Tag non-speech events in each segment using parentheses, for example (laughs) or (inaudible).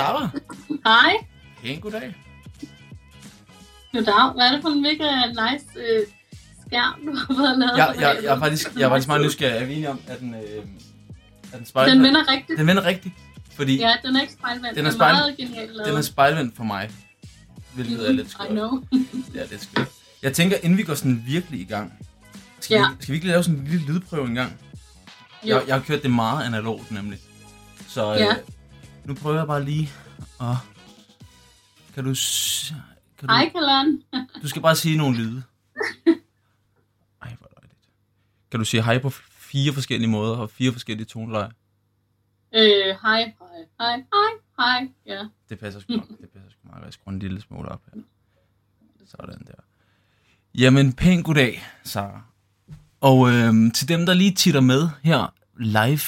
Sara. Hej. Pæn goddag. Goddag. Hvad er det for en mega nice øh, skærm, du har fået lavet? Jeg, jeg, jeg, er faktisk, jeg er faktisk meget nysgerrig. Er vi enige om, at den, øh, er den spejl? Den vender rigtigt. Den vender rigtigt. Fordi Ja, den er ikke spejlvendt. Den er er spejl- meget genialt lavet. den er spejlvendt for mig. Hvilket er lidt I skørt. know. (laughs) Ja, det er skørt. Jeg tænker, inden vi går sådan virkelig i gang, skal, Ja. vi, skal vi ikke lave sådan en lille lydprøve en gang? Jo. Jeg, jeg har kørt det meget analogt, nemlig. Så øh, Ja. Nu prøver jeg bare lige at... Kan du... Kan du, Hej, Kallan. du skal bare sige nogle lyde. (laughs) Ej, hvor dejligt. Kan du sige hej på fire forskellige måder og fire forskellige tonelejer? Øh, hej, hej, hej, hej, hej. Ja. Det passer sgu nok. Det passer sgu meget. Jeg skruer en lille smule op her. Sådan der. Jamen, pæn goddag, Sara. Og øhm, til dem, der lige titter med her live,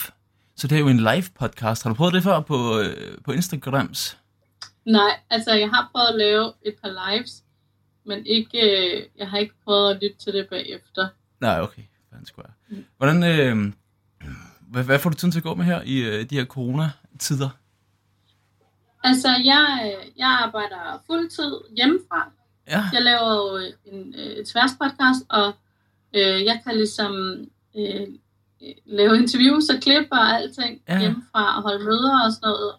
så det er jo en live podcast. Har du prøvet det før på, øh, på Instagrams? Nej, altså jeg har prøvet at lave et par lives, men ikke, øh, jeg har ikke prøvet at lytte til det bagefter. Nej, okay. Hvordan, øh, hvad, hvad får du tiden til at gå med her i øh, de her corona-tider? Altså, jeg, jeg arbejder fuldtid hjemmefra. Ja, Jeg laver jo en øh, tværspodcast, og øh, jeg kan ligesom øh, lave interviews og klip og alting Ja. hjemmefra og holde møder og sådan noget.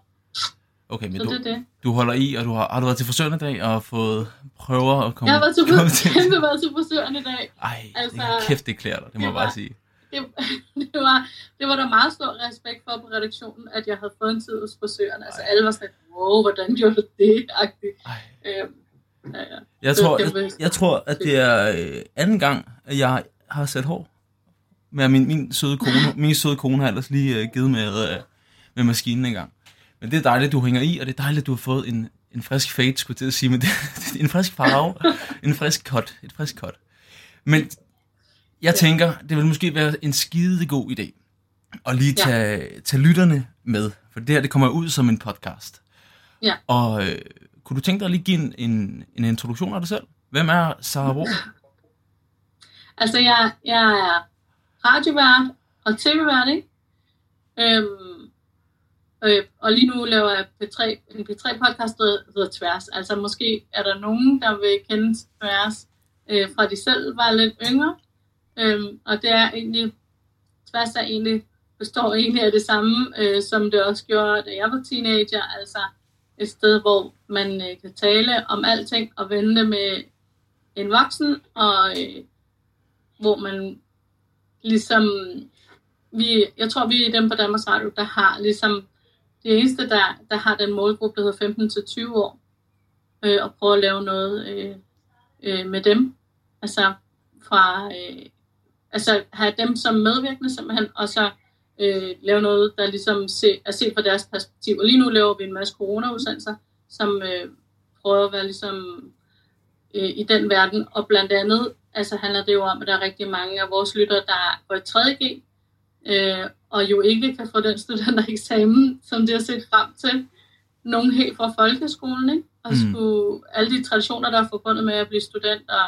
okay, men Så du, det er det. du holder i, og du har, har du været til forsøgende dag og fået prøver at komme, Jeg har været til, komme til? (laughs) kæmpe været til frisøren i dag. Ej, altså, Altså, det, kæft, det klæder dig, det må det jeg bare sige. Det, (laughs) det, var, det var der meget stor respekt for på redaktionen, at jeg havde fået en tid hos frisøren. Altså Ej. alle var sådan, wow, hvordan gjorde du det? Agtigt. Øhm, ja, ja. Jeg tror, jeg, jeg tror, at det er øh, anden gang, at jeg har sat hår. Men min, min søde kone, min søde kone har ellers lige øh, givet med, øh, med maskinen en gang. Men det er dejligt, du hænger i, og det er dejligt, du har fået en, en frisk fade, skulle jeg til at sige, men det, (laughs) en frisk farve, en frisk cut, et frisk cut. Men jeg tænker, det vil måske være en skide god idé at lige Ja. tage, tage lytterne med, for det her det kommer ud som en podcast. Ja. Og øh, kunne du tænke dig at lige give en, en, en introduktion af dig selv? Hvem er Sarah Bro? (laughs) Altså, jeg, jeg er radiovært og tv-vært, ikke? Øhm, øh, og lige nu laver jeg P3, en P3-podcast, der hedder Tværs. Altså, måske er der nogen, der vil kende Tværs, øh, fra de selv var lidt yngre. Øhm, og det er egentlig, Tværs er egentlig, består egentlig af det samme, øh, som det også gjorde, da jeg var teenager. Altså, et sted, hvor man øh, kan tale om alting og vende det med en voksen, og øh, hvor man ligesom, vi, jeg tror, vi er dem på Danmarks Radio, der har ligesom, det eneste, der, der har den målgruppe, der hedder 15-20 år, øh, og prøve at lave noget øh, øh, med dem. Altså, fra, øh, altså have dem som medvirkende simpelthen, og så øh, lave noget, der ligesom se, er set fra deres perspektiv. Og lige nu laver vi en masse corona-udsendelser, som øh, prøver at være ligesom øh, i den verden, og blandt andet altså handler det jo om, at der er rigtig mange af vores lyttere, der går i 3.G, øh, og jo ikke kan få den studentereksamen, som de har set frem til. Nogen helt fra folkeskolen, ikke? Og Mm. skulle alle de traditioner, der er forbundet med at blive student, og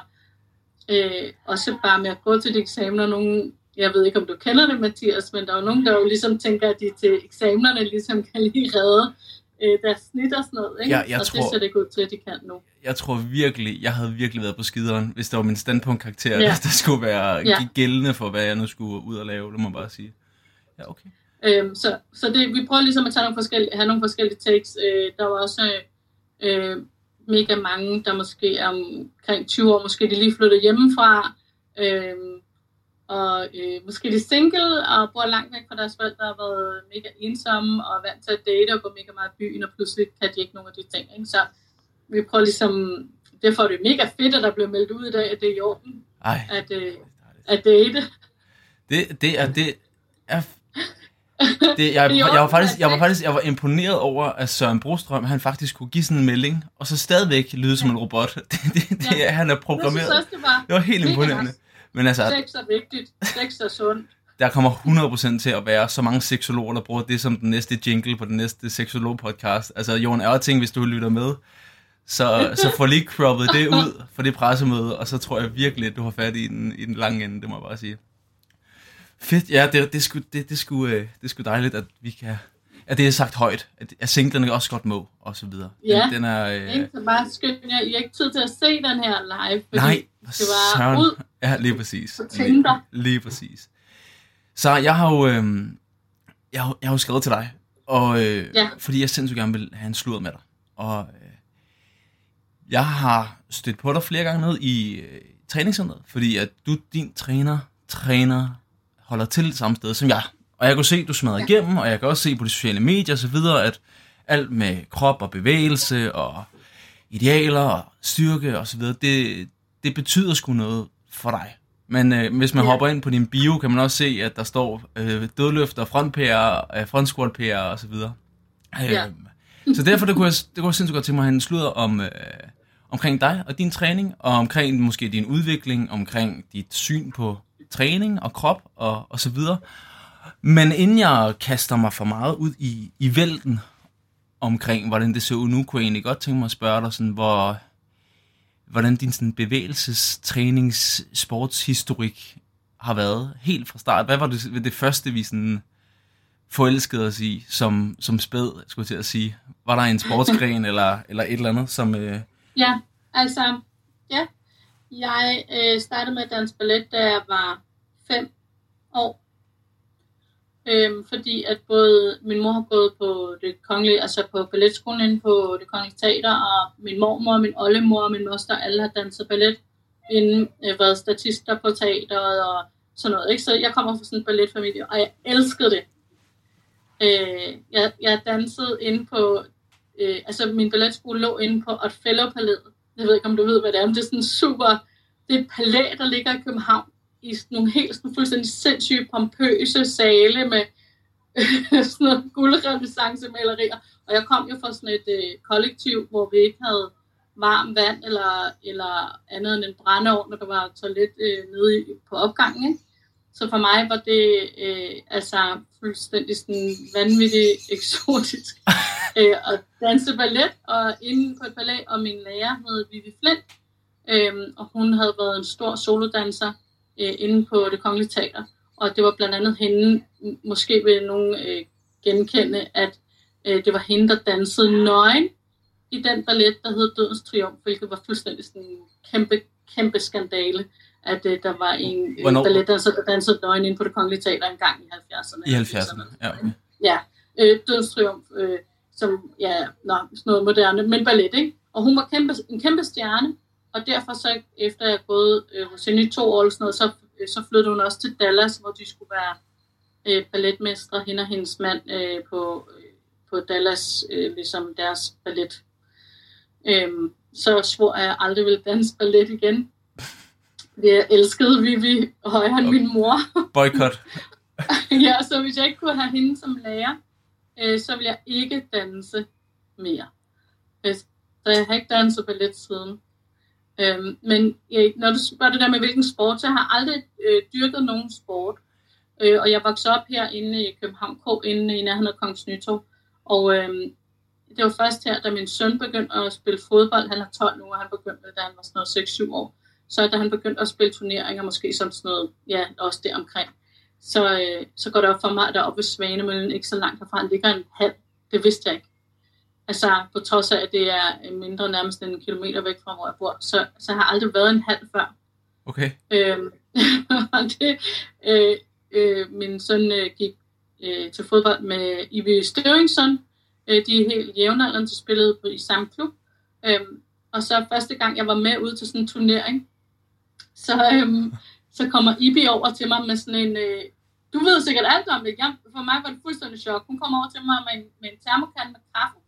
øh, også bare med at gå til de eksamener. Nogen, jeg ved ikke, om du kender det, Mathias, men der er jo nogen, der jo ligesom tænker, at de til eksamenerne ligesom kan lige redde øh, deres snit og sådan noget, ikke? Ja, jeg og tror- det ser det ikke ud til, at de kan nu. Jeg tror virkelig, jeg havde virkelig været på skideren, hvis der var min standpunktkarakter, ja. Ja. der skulle være Ja. gældende for, hvad jeg nu skulle ud og lave, det må jeg bare sige. Ja, okay. Øhm, så så det, vi prøver ligesom at tage nogle forskellige, have nogle forskellige takes. Øh, der var også øh, mega mange, der måske er omkring 20 år, måske de lige flyttet hjemmefra, øh, og øh, måske er single og bor langt væk fra deres forældre, har været mega ensomme og er vant til at date og gå mega meget i byen, og pludselig kan de ikke nogen af de ting. Ikke? Så vi prøver ligesom, derfor er det mega fedt, at der blev meldt ud i dag, at det er i orden Ej, at, øh, at date. det, det er, det er, det, jeg, (laughs) jeg, var faktisk, jeg var faktisk jeg var imponeret over, at Søren Brostrøm, han faktisk kunne give sådan en melding, og så stadigvæk lyde som en robot. (laughs) Det, det, det, Ja. han er Jeg synes programmeret. også, det var Det var helt imponerende. nice. Men altså, sex er vigtigt, sex er sundt. der kommer 100% til at være så mange seksologer, der bruger det som den næste jingle på den næste seksolog-podcast. Altså, Jon Ørting, hvis du lytter med, så, (laughs) så få lige croppet det ud for det pressemøde, og så tror jeg virkelig, at du har fat i den, i den lange ende, det må jeg bare sige. Fedt, ja, det, det, sgu, det, det, sgu, øh, det er sgu dejligt, at vi kan at det er sagt højt, at, at singlen også godt må, og så videre. Ja, Den, den er... Øh, Ikke? Så bare skynd jer. I har ikke tid til at se den her live, fordi nej, det var søren. ud Ja, lige præcis. på Tinder. Lige, lige præcis. Så jeg har jo, øh, jeg har, jeg har jo skrevet til dig, og, øh, Ja. fordi jeg sindssygt gerne vil have en sludder med dig. Og øh, jeg har stødt på dig flere gange ned i øh, træningscenteret, fordi at du, din træner, træner, holder til det samme sted som jeg. Og jeg kunne se, at du smadrer Ja. igennem, og jeg kan også se på de sociale medier og så videre, at alt med krop og bevægelse og idealer og styrke og så videre, det, det betyder sgu noget for dig. Men øh, hvis man Ja. hopper ind på din bio, kan man også se, at der står øh, dødløfter, frontpærer, øh, frontsquat og så videre. Øh, Ja. Så derfor det kunne jeg, det kunne jeg sindssygt godt tænke mig at have en sludder om, øh, omkring dig og din træning, og omkring måske din udvikling, omkring dit syn på træning og krop og, og så videre. Men inden jeg kaster mig for meget ud i, i vælten omkring, hvordan det ser ud nu, kunne jeg egentlig godt tænke mig at spørge dig, sådan, hvor, hvordan din sådan, bevægelses-, trænings-, sportshistorik har været helt fra start. Hvad var det, det første, vi sådan forelskede os i som, som spæd, skulle jeg til at sige? Var der en sportsgren (laughs) eller, eller et eller andet, som... Øh, Ja, altså, ja. Jeg øh, startede med at danse ballet, da jeg var fem år. Øhm, fordi at både min mor har gået på det kongelige, altså på balletskolen inde på det kongelige teater, og min mormor, min oldemor og min moster, alle har danset ballet, inden øh, været statister på teateret og sådan noget. Ikke? Så jeg kommer fra sådan en balletfamilie, og jeg elskede det. Øh, jeg, jeg dansede inde på øh, altså min balletskole lå inde på Otfellow Palæet. Jeg ved ikke, om du ved, hvad det er, men det er sådan super, det er et palæ, der ligger i København, i sådan nogle helt sådan fuldstændig sindssyge, pompøse sale med (laughs) sådan noget guldrenaissance-malerier. Og jeg kom jo fra sådan et øh, kollektiv, hvor vi ikke havde varmt vand eller, eller andet end en brændeovn, og der var toilet øh, nede i, på opgangen. Ikke? Så for mig var det øh, altså fuldstændig sådan vanvittigt eksotisk (laughs) øh, at danse ballet, og inde på et ballet, og min lærer hed Vivi Flint, øh, og hun havde været en stor solodanser øh, inde på det kongelige teater, og det var blandt andet hende, måske vil nogen øh, genkende, at øh, det var hende, der dansede nøgen i den ballet, der hed Dødens Triumf, hvilket var fuldstændig sådan en kæmpe, kæmpe skandale, at øh, der var en Hvornår? øh, balletdanser, der dansede nøgen inde på det kongelige teater en gang i 70'erne. I 70'erne, ja. Okay. Ja, øh, Dødens Triumf, øh, som, ja, nå, sådan noget moderne, men ballet, ikke? Og hun var kæmpe, en kæmpe stjerne, og derfor så, efter jeg gået øh, hos hende i to år, sådan noget, så, øh, så flyttede hun også til Dallas, hvor de skulle være øh, balletmestre, hende og hendes mand øh, på, øh, på Dallas, øh, ligesom deres ballet. Øhm, så svor jeg aldrig ville danse ballet igen. Jeg elskede Vivi højere end min mor. Boycott. (laughs) ja, så hvis jeg ikke kunne have hende som lærer, øh, så ville jeg ikke danse mere. Øh, Så jeg har ikke danset ballet siden. Øhm, men øh, når du spørger det der med, hvilken sport, så jeg har aldrig øh, dyrket nogen sport. Øh, og jeg voksede op herinde i København K, inde i nærheden af Kongens Nytorv. Og øh, det var først her, da min søn begyndte at spille fodbold, han er 12 nu, og han begyndte, da han var sådan noget 6-7 år. Så da han begyndte at spille turneringer, måske som sådan noget, ja, også der omkring, så, øh, så går det op for mig, at deroppe ved Svanemøllen, ikke så langt herfra, ligger en hal. Det vidste jeg ikke. Altså, på trods af, at det er mindre nærmest en kilometer væk fra, hvor jeg bor, så, så jeg har aldrig været en hal før. Okay. Øhm, (laughs) det, øh, øh, min søn øh, gik øh, til fodbold med Ivi Støringsson. Øh, de er helt jævnaldrende, de spillede på, i samme klub. Øhm, og så første gang, jeg var med ud til sådan en turnering, så, øhm, så kommer Ibi over til mig med sådan en... Øh, du ved sikkert alt om det. Jeg, for mig var det fuldstændig chok. Hun kommer over til mig med en, med en termokan med kaffe,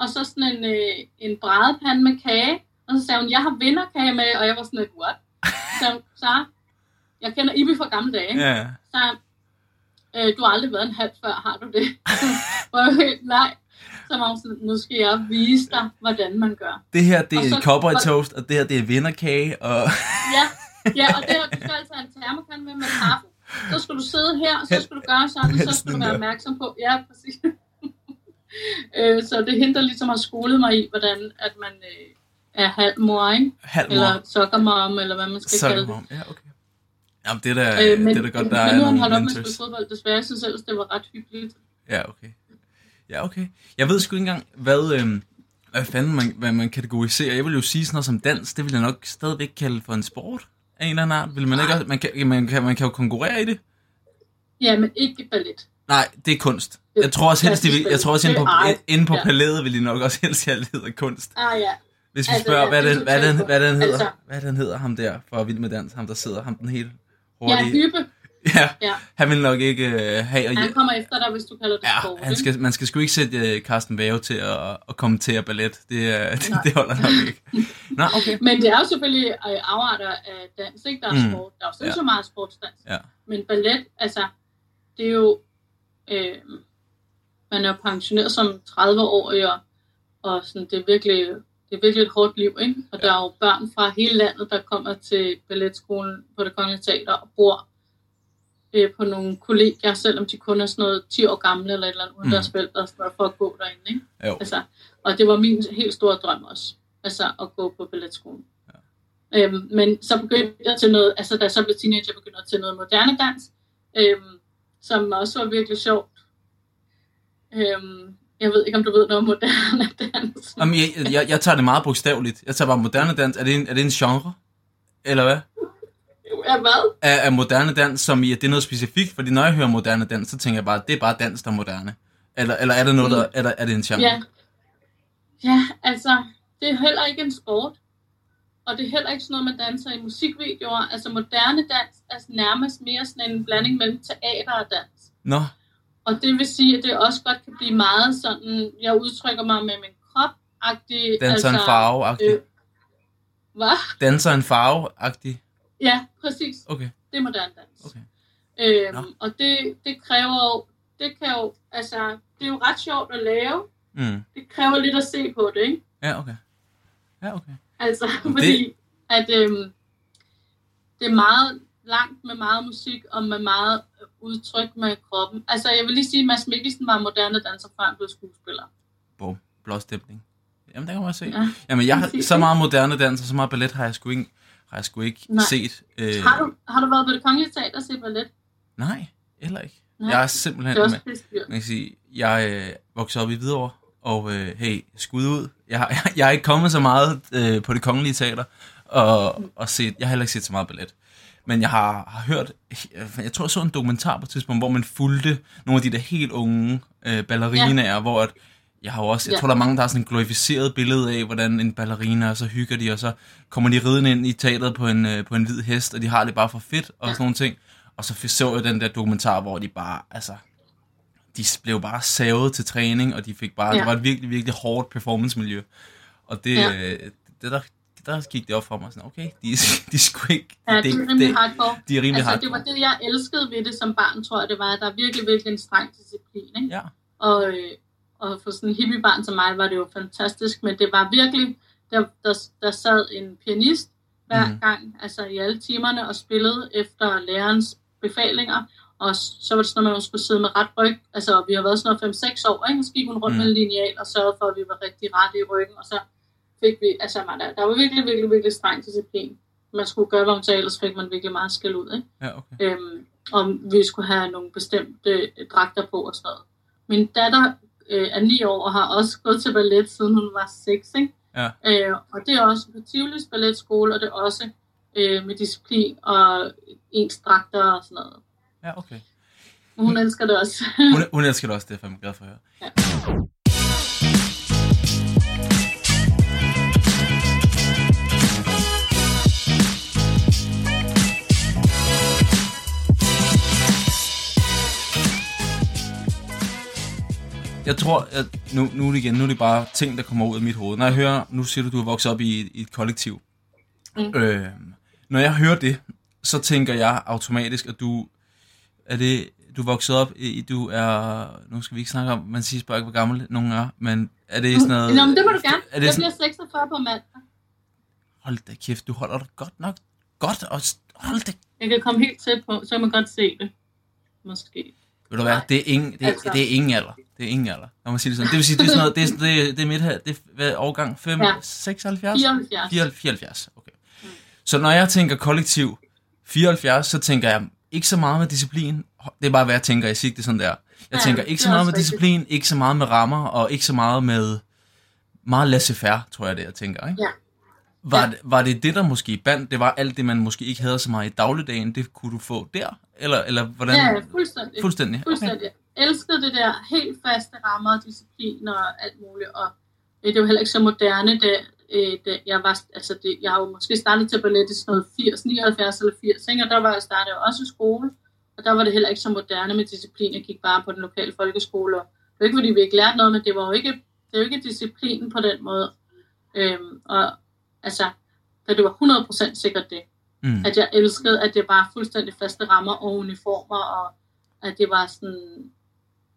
og så sådan en, øh, en brædepande med kage. Og så sagde hun, jeg har vinderkage med, og jeg var sådan lidt, what? Så, så jeg kender Ibi fra gamle dage. Ja. Så øh, du har aldrig været en halv før, har du det? (laughs) Jeg var helt, nej. Så var hun sådan, nu skal jeg vise dig, hvordan man gør. Det her, det Og er cowboy toast, og det her, det er vinderkage, og... Ja, ja og det her, du skal altså have en termokan med med kaffe. Så skal du sidde her, og så skal du gøre sådan, så skal du være opmærksom på. Ja, præcis. (laughs) øh, så det henter ligesom har skolet mig i, hvordan at man øh, er halv mor, ikke? Halv mor. Eller sokkermom, eller hvad man skal er kalde det. Ja, okay. Jamen, det er da, Øh, men, det er da godt, der men er nogle holdt op med at spille fodbold, desværre. Jeg synes ellers, det var ret hyggeligt. Ja, okay. Ja, okay. Jeg ved sgu ikke engang, hvad, øhm, hvad fanden man, hvad man kategoriserer. Jeg vil jo sige sådan noget som dans, det vil jeg nok stadigvæk kalde for en sport af en eller anden art. Vil man, ikke også, man, kan, man, kan, man kan jo konkurrere i det. Ja, men ikke ballet. Nej, det er kunst. Jeg tror også helst, vil, jeg tror også inde på, inde på Ja. palæet vil de nok også helst have, hedder kunst. Ah ja, Hvis vi Altså, spørger, ja, hvad, det den, hvad, den, hvad den hedder, Altså- hvad den hedder ham der for Vild med Dans, ham der sidder, ham den helt ja, hurtige. hyppe. Ja, Ja. han vil nok ikke uh, have at Han kommer efter dig, hvis du kalder det Ja, sport. han skal, man skal sgu ikke sætte uh, Carsten Vave til at, at kommentere ballet. Det, er, det, Nej. (laughs) det holder nok ikke. Nå, okay. Men det er jo selvfølgelig øh, afarter af dans, ikke? Der er Mm. mm. sport. Der er jo sindssygt Ja. meget sportsdans. Ja. Men ballet, altså, det er jo... Øh, man er pensioneret som 30-årig, og, og sådan, det, er virkelig, det er virkelig et hårdt liv, ikke? Og der er jo børn fra hele landet, der kommer til balletskolen på det kongelige teater og bor øh, på nogle kollegier, selvom de kun er sådan noget 10 år gamle eller et eller andet, Mm. deres forældre og sådan noget, for at gå derinde, ikke? Jo. Altså, og det var min helt store drøm også, altså at gå på balletskolen. Ja. Øhm, men så begyndte jeg til noget, altså da jeg så blev teenager, begyndte jeg til noget moderne dans, øhm, som også var virkelig sjovt. Øhm, jeg ved ikke, om du ved noget om moderne (laughs) dans. Jamen, jeg, jeg, jeg tager det meget bogstaveligt. Jeg tager bare moderne dans. Er det en, er det en genre? Eller hvad? Ja, hvad? Er, er moderne dans, som i, at det er noget specifikt? Fordi når jeg hører moderne dans, så tænker jeg bare, at det er bare dans, der er moderne. Eller, eller er det noget, der, eller er det en genre? Ja. Ja, altså, det er heller ikke en sport. Og det er heller ikke sådan noget, man danser i musikvideoer. Altså, moderne dans er nærmest mere sådan en blanding mellem teater og dans. Nå, Og det vil sige, at det også godt kan blive meget sådan, jeg udtrykker mig med min krop-agtig. danser en farve-agtig. øh, Hvad? Danser en farve-agtig. Ja, præcis. Okay, Det er moderne dans. okay. Øhm, og det, det kræver jo, det kan jo, altså, det er jo ret sjovt at lave. Mm. Det kræver lidt at se på det, ikke? Ja, okay. Ja, okay. Altså, Men fordi at øhm, det er meget langt med meget musik og med meget udtryk med kroppen. Altså, jeg vil lige sige, at Mads Mikkelsen var moderne danser, før han blev skuespiller. Bum, blåstemning. Jamen, der kan man se. Ja. Jamen, jeg har, så meget moderne dans og så meget ballet har jeg sgu ikke, har jeg sgu ikke Nej. set. Øh, Har du, har du været på det kongelige teater og set ballet? Nej, heller ikke. Nej. Jeg er simpelthen Det er også med, man kan sige, jeg øh, voksede op i Hvidovre, og øh, hey, skud ud. Jeg, har- jeg, (laughs) jeg er ikke kommet så meget øh, på det kongelige teater, og, og set, jeg har heller ikke set så meget ballet. Men jeg har, har hørt, jeg tror jeg så en dokumentar på et tidspunkt, hvor man fulgte nogle af de der helt unge øh, ballerinaer, ja. hvor at, jeg har jo også, jeg Ja. tror der er mange, der har sådan et glorificeret billede af, hvordan en ballerina, og så hygger de, og så kommer de ridende ind i teateret på en, øh, på en hvid hest, og de har det bare for fedt, og Ja. sådan nogle ting. Og så så jeg den der dokumentar, hvor de bare, altså, de blev bare savet til træning, og de fik bare, ja. Det var et virkelig, virkelig hårdt performance-miljø. Og det, Ja. ja. det der, der gik det op for mig sådan, okay, de, de skulle ikke, Ja, det er rimelig hardcore. de er rimelig Altså, hardcore. det var det, jeg elskede ved det som barn, tror jeg, det var, at der er virkelig, virkelig en streng disciplin, ikke? Ja, Og, øh, og for sådan en hippiebarn som mig, var det jo fantastisk, men det var virkelig, der, der, der sad en pianist hver mm. gang, altså i alle timerne, og spillede efter lærerens befalinger, og så var det sådan noget, hun skulle sidde med ret ryg, altså vi har været sådan noget 5-6 år, ikke? så gik hun rundt mm. med en lineal og sørgede for, at vi var rigtig rette i ryggen, og så fik vi, altså man, der, der var virkelig, virkelig, virkelig streng disciplin. Man skulle gøre, hvad hun sagde, ellers fik man virkelig meget skæld ud, ikke? ja, okay. øhm, om vi skulle have nogle bestemte øh, dragter på og sådan noget. Min datter øh, er 9 år og har også gået til ballet, siden hun var 6, ikke? Ja. Øh, og det er også på Tivolis balletskole, og det er også øh, med disciplin og ens dragter og sådan noget. Ja, okay. Hun elsker det også. Hun, hun elsker det også, det er jeg glad for at høre. Ja. Jeg tror, at nu, nu igen, nu er det bare ting, der kommer ud af mit hoved. Når jeg hører, nu siger du, du er vokset op i, i et kollektiv. Mm. Øh, når jeg hører det, så tænker jeg automatisk, at du er det, du er vokset op i, du er, nu skal vi ikke snakke om, man siger bare ikke, hvor gammel nogen er, men er det sådan noget... Nå, men det må du gerne. Er det jeg sådan, bliver 46 på mandag. hold da kæft, du holder dig godt nok godt, og hold da Jeg kan komme helt tæt på, så kan man godt se det. Måske. Ved du hvad, det er ingen, det, Altså. det er ingen alder. Det er ingen alder. Lad mig sige det sådan. Det vil sige, det er sådan noget, det er, sådan- det det er midt her, det er hvad, årgang 5, Ja. 76? 74. 74, okay. Mm. Så når jeg tænker kollektiv 74, så tænker jeg ikke så meget med disciplin, det er bare, hvad jeg tænker. Jeg siger ikke det sådan der. Jeg Ja, tænker ikke så meget med rigtigt. disciplin, ikke så meget med rammer, og ikke så meget med meget laissez-faire, tror jeg det, jeg tænker. Ikke? Ja. Var, Ja. det, var det det, der måske bandt? Det var alt det, man måske ikke havde så meget i dagligdagen, det kunne du få der? Eller, eller hvordan? Ja, fuldstændig. Fuldstændig. Okay. Fuldstændig. Jeg elskede det der helt faste rammer, disciplin og alt muligt. Og øh, det var heller ikke så moderne, da, øh, da jeg var, altså det, jeg har jo måske startet til ballet i sådan noget 80, 79 eller 80, ikke? og der var jeg startet jo også i skole, og der var det heller ikke så moderne med disciplin. Jeg gik bare på den lokale folkeskole, og det var ikke fordi vi ikke lærte noget, men det var jo ikke, det jo ikke disciplin på den måde. Øhm, og altså, da det var 100% sikkert det, Mm. at jeg elskede, at det var fuldstændig faste rammer og uniformer, og at det var sådan,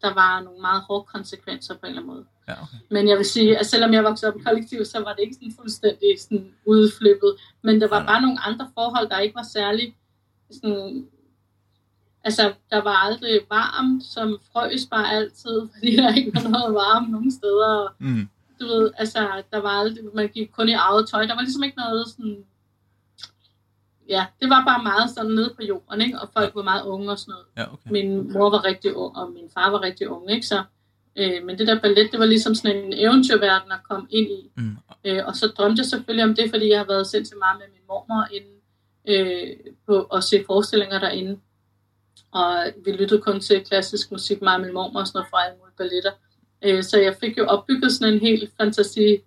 der var nogle meget hårde konsekvenser på en eller anden måde. Ja, okay. Men jeg vil sige, at selvom jeg voksede op i kollektiv, så var det ikke sådan fuldstændig sådan udflippet, men der var bare nogle andre forhold, der ikke var særlig sådan, altså der var aldrig varmt, som frøs bare altid, (laughs) fordi der ikke var noget varmt nogen steder, Mm. du ved, altså, der var aldrig, man gik kun i eget tøj, der var ligesom ikke noget sådan, ja, det var bare meget sådan nede på jorden, ikke? og folk var meget unge og sådan noget. Ja, okay. Min mor var rigtig ung, og min far var rigtig ung, ikke? Så, øh, men det der ballet, det var ligesom sådan en eventyrverden at komme ind i. Mm. Øh, og så drømte jeg selvfølgelig om det, fordi jeg har været sindssygt meget med min mormor inde øh, på at se forestillinger derinde. Og vi lyttede kun til klassisk musik, mig og min mormor og sådan noget fra alle mulige balletter. Øh, så jeg fik jo opbygget sådan en helt fantasi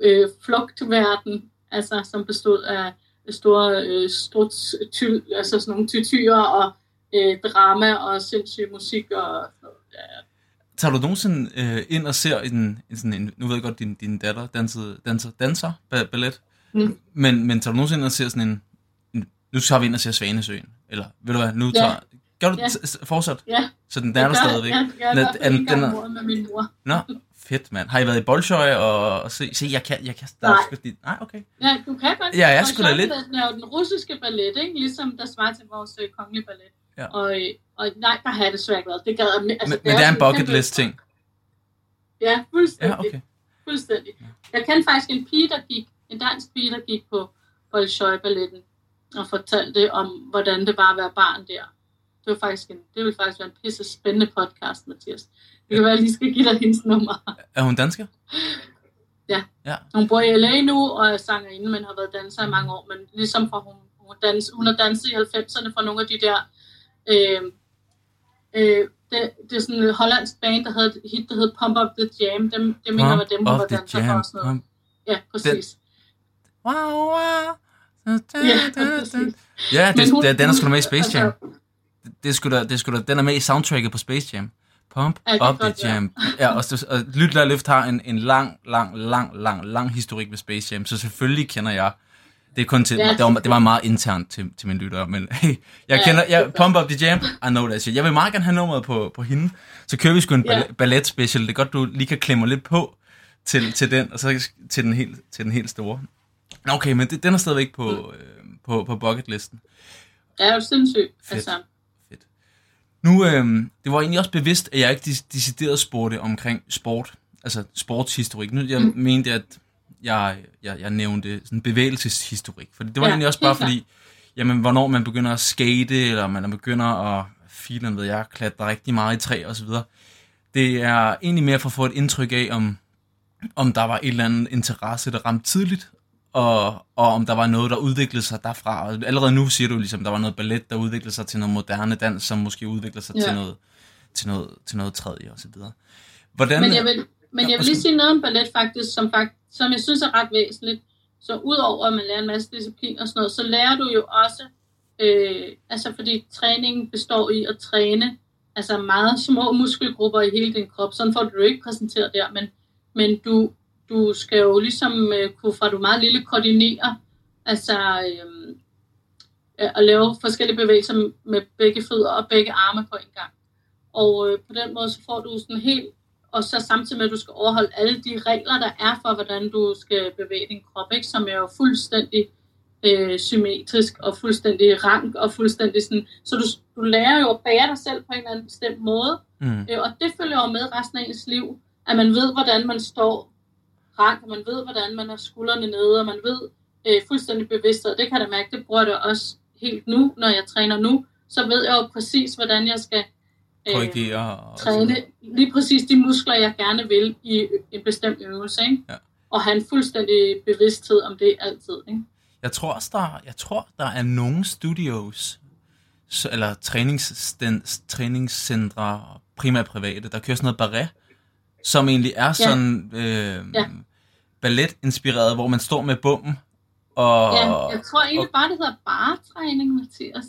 øh, flugtverden, altså som bestod af store øh, struts, ty, altså sådan nogle tytyer og øh, drama og sindssyg musik og. Ja, Tager du nogensinde øh, ind og ser en, en, sådan en, nu ved jeg godt, din, din datter dansede, danser, danser ba- ballet, Mm. men, men tager du nogensinde ind og ser sådan en, en, nu tager vi ind og ser Svanesøen, eller ved du hvad, nu Ja. tager, gør du Ja. fortsat, ja så den der er der stadigvæk. Ja, jeg er den- den om er- med min mor. Nå, fedt mand. Har I været i Bolshøj og, og se, se, jeg kan, jeg kan, er Nej. sgu nej, okay. Ja, du kan godt. Ja, jeg skulle da lidt- Jean-Balletten er jo den russiske ballet, ikke? Ligesom der svarer til vores øh, kongelige ballet. Ja. Og, øh, og nej, der har jeg desværre ikke været. Det gad altså, Men, men det er en bucket list ting. Ja, fuldstændig. Ja, okay. Fuldstændig. Jeg kendte faktisk en pige, der gik, en dansk pige, der gik på Bolshoi-balletten og fortalte om, hvordan det var at være barn der. Det var faktisk en, det ville faktisk være en pisse spændende podcast, Mathias. Det kan være, jeg lige skal give dig hendes nummer. (laughs) Er hun dansker? Ja. Ja, Hun bor i LA nu og er sangerinde, men har været danser i mange år. Men ligesom fra hun, hun, dans, hun har danset i 90'erne fra nogle af de der... Øh, øh, det, det er sådan et hollandsk band, der havde et hit, der hed Pump Up The Jam. Dem, det mener jeg var dem, hun Pump var danser for jam. og sådan noget. Pump- Ja, præcis. Wow, wow. Ja. (laughs) Ja, det, hun- den er sgu da med i Space altså- Jam. Det, det er sgu da, det er sgu da, den er med i soundtracket på Space Jam. Pump Ja, up the jam. Ja, og, så- og Lyt Lad Løft har en, en lang, lang, lang, lang, lang historik med Space Jam, så selvfølgelig kender jeg. Det er kun til, Ja, det, var, det var meget internt til, til mine lyttere, men (laughs) hey, jeg Ja, kender, jeg. Pump Up the Jam, I know that shit. Jeg vil meget gerne have nummeret på, på hende, så kører vi sgu en Ja. ballet, special. Det er godt, du lige kan klemme lidt på til, til den, og så til den helt, til den helt store. Okay, men det, den er stadigvæk på, øh, på, på bucketlisten. Ja, det er jo sindssygt. Fedt. Altså. Nu, øhm, det var egentlig også bevidst, at jeg ikke decideret spurgte omkring sport, altså sportshistorik. Nu jeg mm. mente, at jeg, jeg, jeg nævnte sådan bevægelseshistorik, for det var Ja, egentlig også bare fordi, jamen, hvornår man begynder at skate, eller man begynder at, filen ved jeg, klatre rigtig meget i træ og så videre. Det er egentlig mere for at få et indtryk af, om, om der var et eller andet interesse, der ramte tidligt, og, og om der var noget, der udviklede sig derfra. Og allerede nu siger du ligesom, der var noget ballet, der udviklede sig til noget moderne dans, som måske udvikler sig Ja. til, noget, til, noget, til noget tredje og så videre. Hvordan, men jeg vil, men jeg vil lige sige noget om ballet faktisk, som, fakt, som jeg synes er ret væsentligt. Så udover at man lærer en masse disciplin og sådan noget, så lærer du jo også, øh, altså fordi træningen består i at træne altså meget små muskelgrupper i hele din krop. Sådan får du jo ikke præsenteret der, men, men du, du skal jo ligesom øh, kunne fra du meget lille koordinere, altså øh, øh, at lave forskellige bevægelser med begge fødder og begge arme på en gang. Og øh, på den måde så får du sådan helt, og så samtidig med at du skal overholde alle de regler, der er for, hvordan du skal bevæge din krop, ikke? som er jo fuldstændig øh, symmetrisk og fuldstændig rank og fuldstændig sådan, så du, du lærer jo at bære dig selv på en eller anden bestemt måde, mm, Øh, og det følger jo med resten af ens liv, at man ved, hvordan man står rank, og man ved, hvordan man har skuldrene nede, og man ved øh, fuldstændig bevidst, og det kan jeg da mærke, det bruger da også helt nu, når jeg træner nu, så ved jeg jo præcis, hvordan jeg skal øh, Korrigere. Og træne lige præcis de muskler, jeg gerne vil i en bestemt øvelse. Ikke? Ja. Og have en fuldstændig bevidsthed om det altid. Ikke? Jeg tror også, der, jeg tror, der er nogle studios, eller træningssten- træningscentre, primært private, der kører sådan noget barret, som egentlig er sådan øh, Ja. ballet-inspireret, hvor man står med bommen, og Ja, jeg tror egentlig bare, det hedder baretræning, Mathias.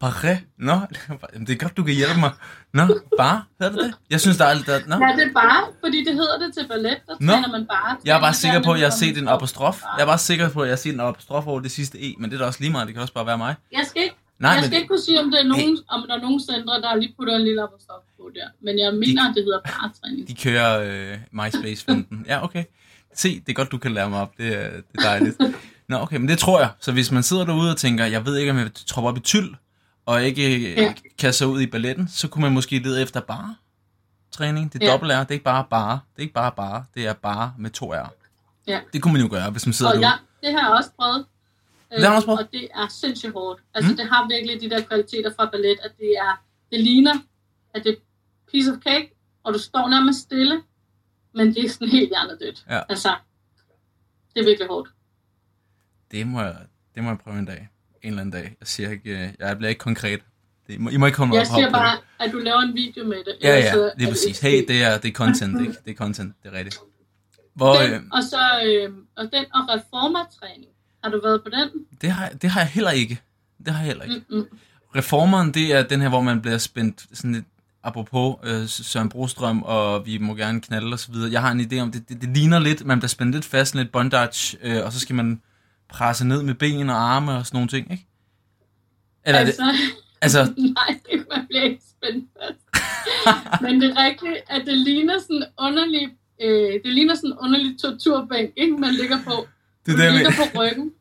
barret. Nå, (laughs) det er godt, du kan hjælpe mig. Nå, bare, hedder det det? Jeg synes, der er alt der... Nå. Ja, det er bare, fordi det hedder det til ballet, der Nå. træner man bare. Jeg er bare sikker på, at jeg har set en apostrof. Jeg er bare sikker på, at jeg har set en apostrof over det sidste E, men det er da også lige meget. Det kan også bare være mig. Jeg skal ikke, Nej, jeg men skal ikke kunne sige, om, det er nogen, om der er nogen centre, der lige putter en lille apostrof på der. Men jeg mener, at det hedder baretræning. de kører øh, MySpace-finden. Ja, okay. Se, det er godt, du kan lære mig op. Det, er- det er dejligt. (laughs) Nå, okay, men det tror jeg. Så hvis man sidder derude og tænker, jeg ved ikke, om jeg vil troppe op i tyld, og ikke Ja. ja. kaste ud i balletten, så kunne man måske lede efter bare træning. Det er Ja. dobbelt R. Det er ikke bare bare. Det er ikke bare bare. Det er bare med to R. Ja. Det kunne man jo gøre, hvis man sidder Og derude. ja, det har jeg også prøvet. Det har også prøvet? Og det er sindssygt hårdt. Altså, Mm. det har virkelig de der kvaliteter fra ballet, at det er, det ligner, at det piece of cake, og du står nærmest stille, men det er sådan helt hjernedødt. Ja. Altså, det er virkelig hårdt. Det må, jeg, det må jeg prøve en dag. En eller anden dag. Jeg siger ikke, øh, jeg bliver ikke konkret. Det, må, I må ikke komme Jeg op siger bare, det. at du laver en video med det. Ja, ja, det er præcis. Hey, det er, det er content, ikke? Det er content, det er rigtigt. Hvor, øh, Den, og så øh, og den og reformertræning. Har du været på den? det, har, det har jeg heller ikke. Det har jeg heller ikke. Mm-mm. Reformeren, det er den her, hvor man bliver spændt sådan lidt, apropos øh, Søren Brostrøm, og vi må gerne knalde og så videre. Jeg har en idé om, det, det, det ligner lidt, man bliver spændt lidt fast, lidt bondage, øh, og så skal man presse ned med ben og arme og sådan nogle ting, ikke? Eller altså, altså, det, altså, (laughs) (laughs) nej, det man bliver ikke spændt fast. (laughs) Men det er rigtigt, at det ligner sådan underlig, øh, det ligner sådan underlig torturbænk, ikke? Man ligger på. det er det, ligger på ryggen.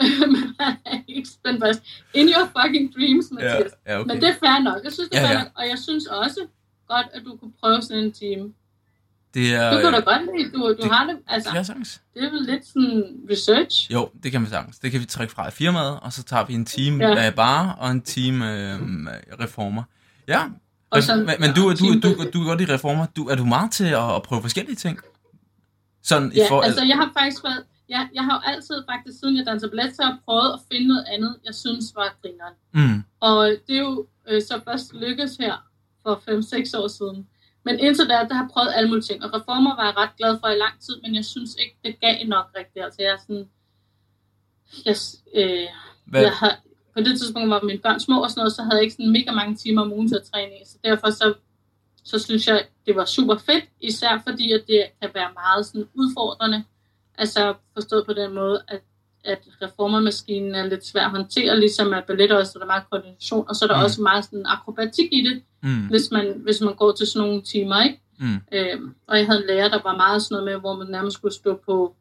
Man (laughs) er ikke spændt fast. In your fucking dreams, Ja, Mathias. ja, okay. Men det er fair nok. Jeg synes, det er Ja, ja. nok. Og jeg synes også godt, at du kunne prøve sådan en time. det er, Du kan da godt lide, du, du det- har det, altså, Ja, sagtens. det er vel lidt sådan research. Jo, det kan vi sagtens. Det kan vi trække fra i firmaet, og så tager vi en team Ja. ja. af bare og en team øh, reformer. Ja, Og så- men, men du, du, du, du, du er godt i reformer. Du, er du meget til at, at prøve forskellige ting? Sådan i Ja, for, altså jeg har faktisk været, ja, jeg har jo altid faktisk, siden jeg danser ballet, så har jeg prøvet at finde noget andet, jeg synes var grineren. mm, Og det er jo øh, så først lykkedes her for 5-6 år siden. Men indtil da, der har jeg prøvet alle mulige ting. Og reformer var jeg ret glad for i lang tid, men jeg synes ikke, det gav nok rigtigt. Altså jeg er sådan... Jeg, øh, hvad, jeg har, på det tidspunkt var mine børn små og sådan noget, så havde jeg ikke sådan mega mange timer om ugen til at træne i. Så derfor så, så synes jeg, det var super fedt, især fordi, at det kan være meget sådan udfordrende. Altså forstået på den måde, at, at reformermaskinen er lidt svær at håndtere, ligesom at ballet også, så der er meget koordination, og så er der Mm. også meget sådan akrobatik i det, mm, hvis man, hvis man går til sådan nogle timer, ikke? mm, Øhm, og jeg havde en lærer, der var meget sådan noget med, hvor man nærmest skulle stå på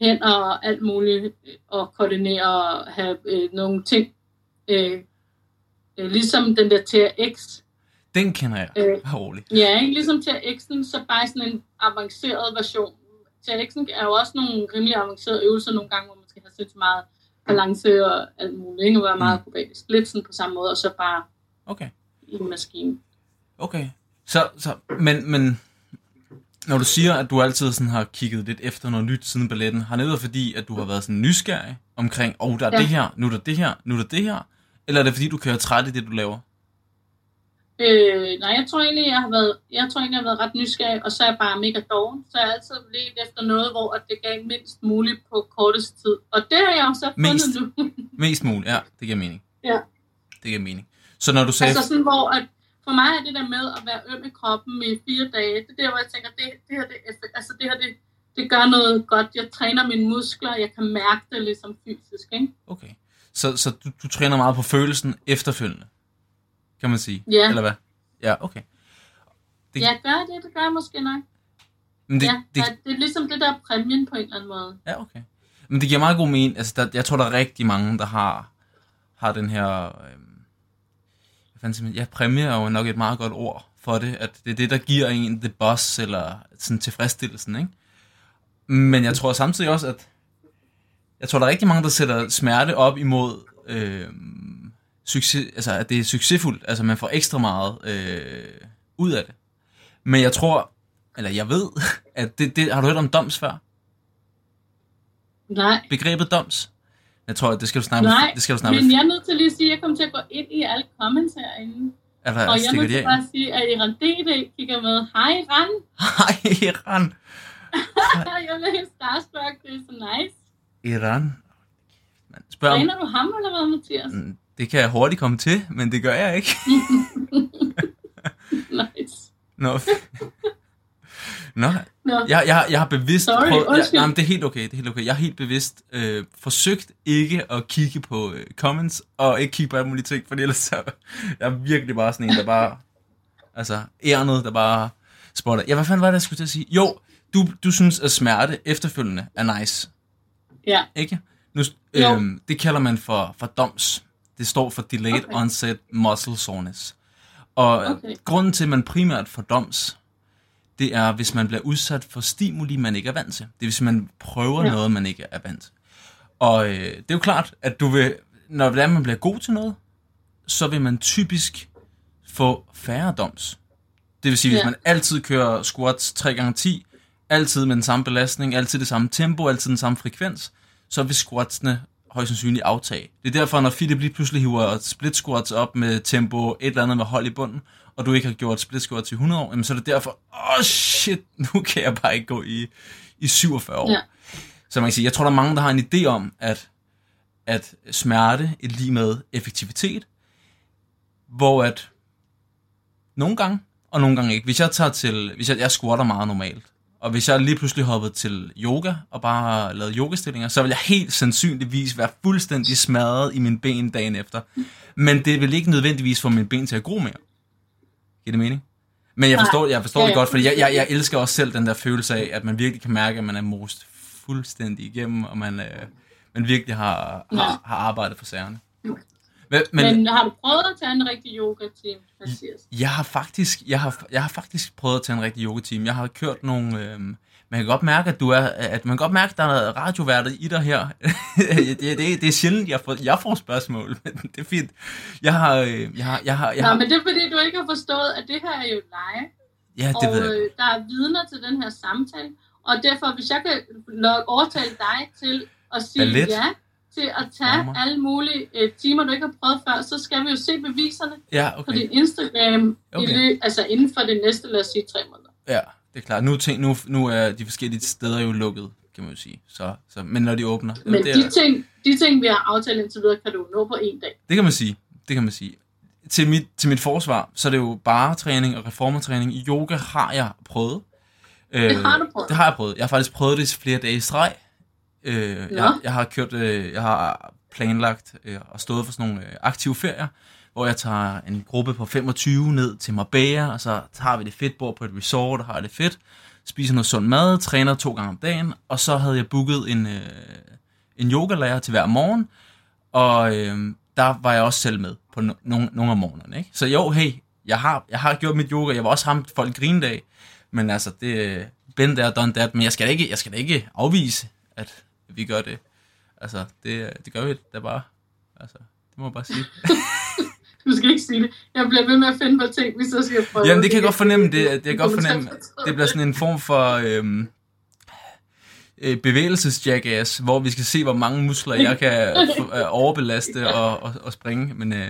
hænder og alt muligt, øh, og koordinere og have øh, nogle ting. Øh, øh, ligesom den der TRX. den kender jeg. Øh, rolig. ja, ikke? Ligesom TRX'en, så bare sådan en avanceret version. TRX'en er jo også nogle rimelig avancerede øvelser nogle gange, hvor man skal have sindssygt meget balance og alt muligt, ikke? og være meget Mm. akrobatisk. Lidt sådan på samme måde, og så bare Okay, i en maskine. okay. Så, så, men, men når du siger, at du altid sådan har kigget lidt efter noget nyt siden balletten, har det været fordi, at du har været sådan nysgerrig omkring, åh, oh, der er Ja. det her, nu er der det her, nu er der det her, eller er det fordi, du kører træt i det, du laver? Øh, nej, jeg tror egentlig, jeg har været, jeg tror egentlig, jeg har været ret nysgerrig, og så er jeg bare mega doven. Så jeg har altid let efter noget, hvor at det gav mindst muligt på kortest tid. Og det har jeg også fundet Mest. nu. (laughs) Mest muligt, ja, det giver mening. Ja. Det giver mening. Så når du sagde, altså sådan, hvor at, for mig er det der med at være øm i kroppen i fire dage, det er der, hvor jeg tænker, det, det her, det, altså det her, det, det gør noget godt. Jeg træner mine muskler, jeg kan mærke det ligesom fysisk, ikke? okay, så, så du, du træner meget på følelsen efterfølgende, kan man sige? Ja. Eller hvad? Ja, okay. Det- Jeg gør det, det gør jeg måske nok. Men det, ja, det, det, det er ligesom det der præmien på en eller anden måde. Ja, okay. Men det giver meget god mening. Altså, der, jeg tror, der er rigtig mange, der har, har den her... Man? Ja, præmie er jo nok et meget godt ord for det. At det er det, der giver en the boss, eller sådan tilfredsstillelsen, ikke? Men jeg tror samtidig også, at... Jeg tror, der er rigtig mange, der sætter smerte op imod øhm, succes, altså, at det er succesfuldt. Altså, man får ekstra meget øh, ud af det. Men jeg tror, eller jeg ved, (laughs) at det, det har du hørt om doms før? Nej. Begrebet doms? Jeg tror, det skal du snakke Nej, det skal du snakke men jeg er nødt til lige at sige, at jeg kommer til at gå ind i alle comments herinde. Er der, Og jeg er nødt til bare at sige, at Iran DD kigger med. Hej, Iran. Hej, Iran. (laughs) jeg bliver helt starstruck. Det er så nice. Iran. Man, spørg om, Træner du ham, eller hvad, Mathias? Det kan jeg hurtigt komme til, men det gør jeg ikke. (laughs) nice. Nå. Nå, Nå, jeg, jeg, jeg har bevidst Sorry, prøvet, jeg, nej, men det er helt okay, det er helt okay. Jeg har helt bevidst øh, forsøgt ikke at kigge på øh, comments, og ikke kigge på alle mulige ting, for ellers så, jeg er virkelig bare sådan en, der bare, altså, ærnet, der bare spotter. Ja, hvad fanden var det, jeg skulle til at sige? Jo, du, du synes, at smerte efterfølgende er nice, ja. ikke? Nu, Jo. øhm, det kalder man for, for DOMS. Det står for Delayed Okay. Onset Muscle Soreness. Og Okay. grunden til, at man primært får DOMS, det er, hvis man bliver udsat for stimuli, man ikke er vant til. Det er, hvis man prøver Ja. noget, man ikke er vant til. Og øh, det er jo klart, at du vil, når man bliver god til noget, så vil man typisk få færre DOMS. Det vil sige, hvis Ja. man altid kører squats 3x10, altid med den samme belastning, altid det samme tempo, altid den samme frekvens, så vil squatsene højst sandsynligt aftage. Det er derfor, når Philip lige pludselig hiver split squats op med tempo et eller andet med hold i bunden, og du ikke har gjort split squats i 100 år, jamen så er det derfor, åh oh shit, nu kan jeg bare ikke gå i, i 47 år. Ja. Så man kan sige, jeg tror, der er mange, der har en idé om, at, at smerte er lige med effektivitet, hvor at nogle gange, og nogle gange ikke. Hvis jeg tager til, hvis jeg, jeg squatter meget normalt, og hvis jeg lige pludselig hoppede til yoga, og bare lavet yogastillinger, så vil jeg helt sandsynligvis være fuldstændig smadret i mine ben dagen efter. Men det vil ikke nødvendigvis få mine ben til at gro mere. Giver det mening? Men jeg forstår, jeg forstår Ja, det godt, fordi jeg, jeg, jeg elsker også selv den der følelse af, at man virkelig kan mærke, at man er most fuldstændig igennem, og man, øh, man virkelig har, har, har arbejdet for sagerne. Men, Men, men Men har du prøvet at tage en rigtig yoga-team, jeg har faktisk, jeg har, jeg har faktisk prøvet at tage en rigtig yoga-team. Jeg har kørt nogle, øh, man kan godt mærke, at du er, at man kan godt mærke, at der er radioværdet i dig her. (laughs) det, det, det er sjældent, jeg får, jeg får spørgsmål, men det er fint. Jeg har, øh, jeg har, jeg har, jeg Nå, har, men det er fordi, du ikke har forstået, at det her er jo live. ja, det og ved jeg. øh, der er vidner til den her samtale. Og derfor, hvis jeg kan overtale dig til at sige Ballet. ja til at tage Former. alle mulige øh, timer, du ikke har prøvet før, så skal vi jo se beviserne Ja, på okay. din Instagram Okay. i lø, altså inden for det næste, lad os sige, tre måneder. Ja, det er klart. Nu, tænk, nu, nu er de forskellige steder jo lukket, kan man jo sige. Så, så, men når de åbner, Men det, er, de ting, de ting, vi har aftalt indtil videre, kan du nå på en dag. det kan man sige. Det kan man sige. Til mit, til mit forsvar, så er det jo bare træning og reformertræning. Yoga har jeg prøvet. Øh, Det har du prøvet. Det har jeg prøvet. Jeg har faktisk prøvet det i flere dage i streg. Øh, Nå. jeg, jeg har kørt, øh, jeg har planlagt øh, og stået for sådan nogle øh, aktive ferier, hvor jeg tager en gruppe på 25 ned til Marbella, og så tager vi det fedt, bor på et resort og har det fedt, spiser noget sund mad, træner to gange om dagen, og så havde jeg booket en, øh, en yogalærer til hver morgen, og øh, der var jeg også selv med på no- nogle, nogle af morgenerne. Ikke? Så jo, hey, jeg har, jeg har gjort mit yoga, jeg var også ham folk grinedag, men altså, det been there, done that, men jeg skal da ikke, jeg skal da ikke afvise, at vi gør det. Altså, det, det gør vi da bare. Altså, det må jeg bare sige. (laughs) Du skal ikke sige det. Jeg bliver ved med at finde på ting, hvis jeg skal prøve. Jamen, det kan jeg godt fornemme. Det, det kan jeg godt fornemme. Det bliver sådan en form for øhm, øh, bevægelsesjackass, hvor vi skal se, hvor mange muskler jeg kan (laughs) øh, overbelaste og, og, og springe. Men øh,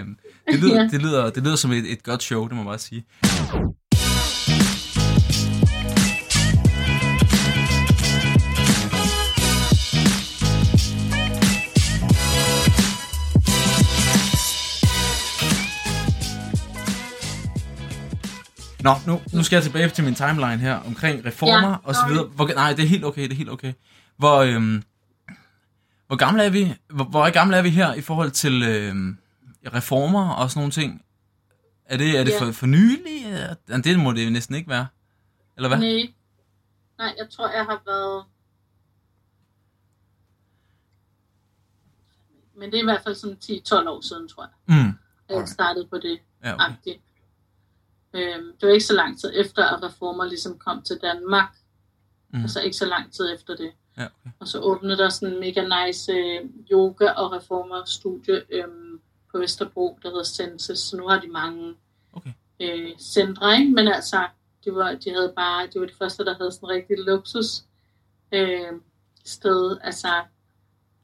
det, lyder, det, lyder, det lyder som et, et godt show, det må jeg bare sige. Nå, nu, nu skal jeg tilbage til min timeline her omkring reformer Ja, og så videre. Hvor, nej, det er helt okay, det er helt okay. Hvor, øhm, hvor gamle er vi? Hvor, hvor gamle er vi her i forhold til øhm, reformer og sådan nogle ting? Er det, er det Ja. for, for nylig? Det må det næsten ikke være. Eller hvad? Nej. Nej, jeg tror, jeg har været... Men det er i hvert fald sådan 10-12 år siden, tror jeg. Mm. at Jeg startede på det Ja, okay. Øhm, det var ikke så lang tid efter, at reformer ligesom kom til Danmark. Mm. Altså ikke så lang tid efter det. Ja, okay. Og så åbnede der sådan en mega nice øh, yoga- og reformer studie øhm, på Vesterbro, der hedder Senses, så nu har de mange Okay. øh, centre, ikke? men altså, de, var, de havde bare, de var de første, der havde sådan en rigtig luksus øh, sted, altså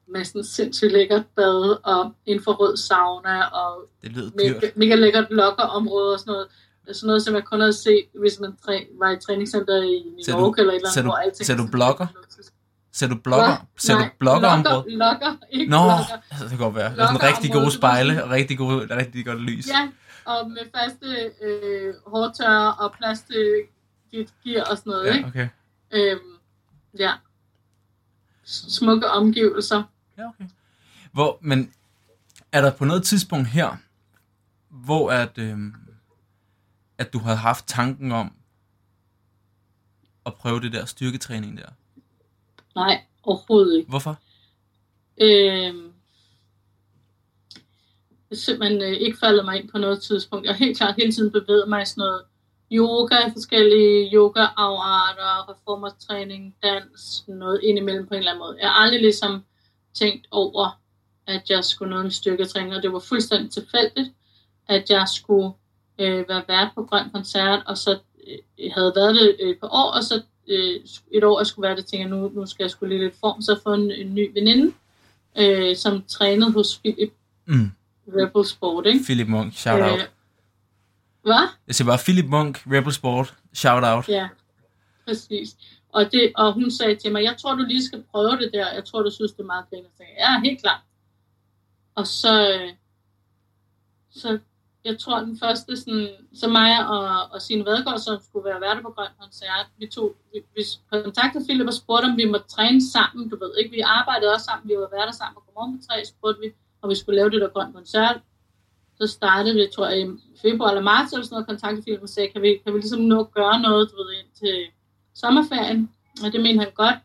med sådan sindssygt lækkert bad og infrarød sauna og Det lyder mega, mega lækkert lokkerområde og sådan noget. Sådan noget, som jeg kun havde set, hvis man træ, var i træningscenter i New Ser du- York eller et eller andet, du- hvor alting ser er du blogger? Ser du blogger? Hvad? Ser du Nej, bloggerområde? Lokker, lokker, ikke Nå, lokker. altså, det kan godt være. Der er sådan rigtig gode det spejle og rigtig, gode, rigtig godt lys. Ja, og med faste øh, hårtørrer og plads til dit gear og sådan noget, ja ikke? okay. Øhm, ja. Smukke omgivelser. Ja, okay. Hvor, men er der på noget tidspunkt her, hvor at, øhm, at du havde haft tanken om at prøve det der styrketræning der? Nej, overhovedet ikke. Hvorfor? Øhm, jeg simpelthen øh, ikke faldet mig ind på noget tidspunkt. Jeg har helt klart hele tiden bevæget mig i sådan noget yoga, forskellige yoga-afarter, reformertræning, dans, noget indimellem på en eller anden måde. Jeg har aldrig ligesom tænkt over, at jeg skulle noget med styrketræning, og det var fuldstændig tilfældigt, at jeg skulle øh, være vært på Grøn Koncert, og så øh, havde været det øh, på år, og så øh, et år, jeg skulle være det, tænkte jeg, nu, nu skal jeg skulle lige lidt form, så få en, en ny veninde, øh, som trænede hos Philip Mm. Rebel Sport, ikke? Philip Munk, shout out. Øh, hvad? Jeg siger bare Philip Munk, Rebel Sport, shout out. Ja, præcis. Og, det, og hun sagde til mig, jeg tror, du lige skal prøve det der. Jeg tror, du synes, det er meget pænt. Jeg sagde, ja, helt klart. Og så, øh, så jeg tror, den første, sådan, så mig og, og Signe Vadgaard, som skulle være værter på Grøn Koncert, vi, tog, vi, vi kontaktede Philip og spurgte, om vi måtte træne sammen. Du ved ikke, vi arbejdede også sammen, vi var værter sammen på Godmorgen på 3, spurgte vi, om vi skulle lave det der Grøn Koncert. Så startede vi, tror jeg, i februar eller marts eller sådan noget, kontaktede Philip og sagde, kan vi, kan vi ligesom nå at gøre noget, du ved, indtil sommerferien? Og det mente han godt.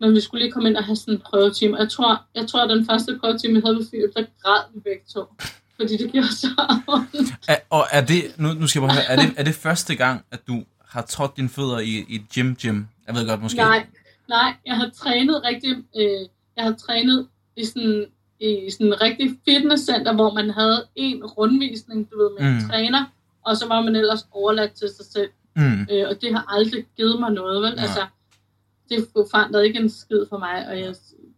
Men vi skulle lige komme ind og have sådan en prøvetime. Jeg tror, jeg tror, at den første prøvetime, vi havde med Philip, der græd vi begge to. Fordi det gjorde så ondt. Er, og er det, nu, nu skal jeg bare høre, er det, er det første gang, at du har trådt dine fødder i, i et gym gym? Jeg ved godt, måske. Nej, nej, jeg har trænet rigtig, øh, jeg har trænet i sådan, i sådan en rigtig fitnesscenter, hvor man havde en rundvisning, du ved, med mm. Mm. en træner, og så var man ellers overladt til sig selv. Mm. Øh, og det har aldrig givet mig noget, vel? Nej. Altså, det forandrede ikke en skid for mig, og jeg,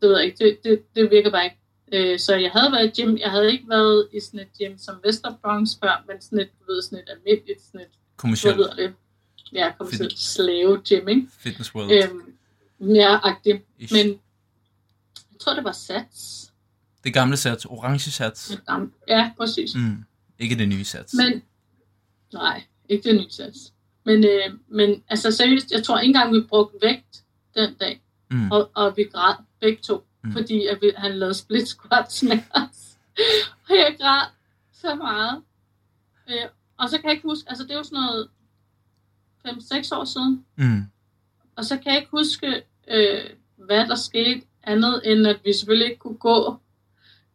det ved jeg ikke, det, det, det virker bare ikke. Øh, så jeg havde været i gym, jeg havde ikke været i sådan et gym som Vester Bronx før, men sådan et, du ved, sådan et almindeligt, sådan et, hvad Kommercielt hedder det? Ja, kommercielt slave gym, ikke? fitness world. Øhm, ja, agtigt. Ish. Men jeg tror, det var Sats. Det gamle sats, orange sats. Ja, præcis. Mm. Ikke det nye sats. Men, nej, ikke det nye Sats. Men, øh, men altså seriøst, jeg tror ikke engang, vi brugte vægt den dag. Mm. Og, og vi græd begge to, Mm. fordi at vi, han lavede split squats med os. (laughs) og jeg græd så meget. Øh, og så kan jeg ikke huske, altså det er jo sådan noget 5-6 år siden, Mm. og så kan jeg ikke huske, øh, hvad der skete andet, end at vi selvfølgelig ikke kunne gå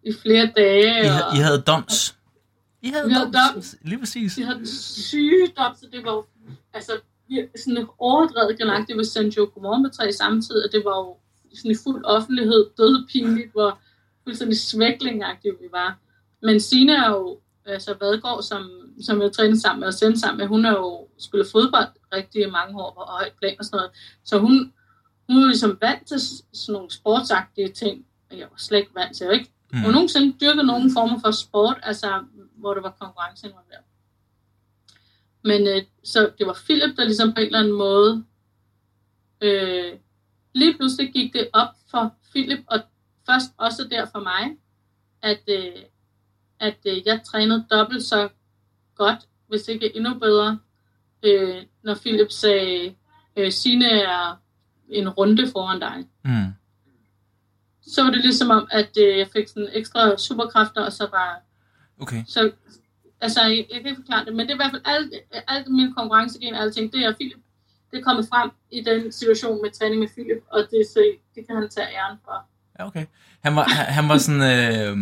i flere dage. I, og I havde doms. I havde Vi havde doms. Lige præcis. vi havde sygdom, så det var jo altså, vi- sådan et overdrevet galagtigt ved Sanjo Godmorgen med tre samtidig, og det var jo sådan i fuld offentlighed, dødpinligt, hvor fuldstændig svæklingagtigt vi var. Men Sina er jo, altså Vadgaard, som, som jeg trænede sammen med og sendte sammen med, hun har jo spillet fodbold rigtig mange år på højt plan og sådan noget. Så hun, hun er ligesom vant til sådan nogle sportsagtige ting, og jeg var slet ikke vant til. Jeg ikke Mm. mm. og nogensinde dyrket nogen former for sport, altså hvor der var konkurrence involveret. Men øh, så det var Philip, der ligesom på en eller anden måde, øh, lige pludselig gik det op for Philip, og først også der for mig, at, øh, at øh, jeg trænede dobbelt så godt, hvis ikke endnu bedre, øh, når Philip sagde, øh, Signe er en runde foran dig Mm. så var det ligesom om, at øh, jeg fik sådan ekstra superkræfter, og så bare, Okay. så, altså, jeg, jeg kan ikke forklare det, men det er i hvert fald alt, alt min konkurrencegen og alting, det er Philip. Det er kommet frem i den situation med træning med Philip, og det, så, det kan han tage æren for. Ja, okay. Han var, han, var sådan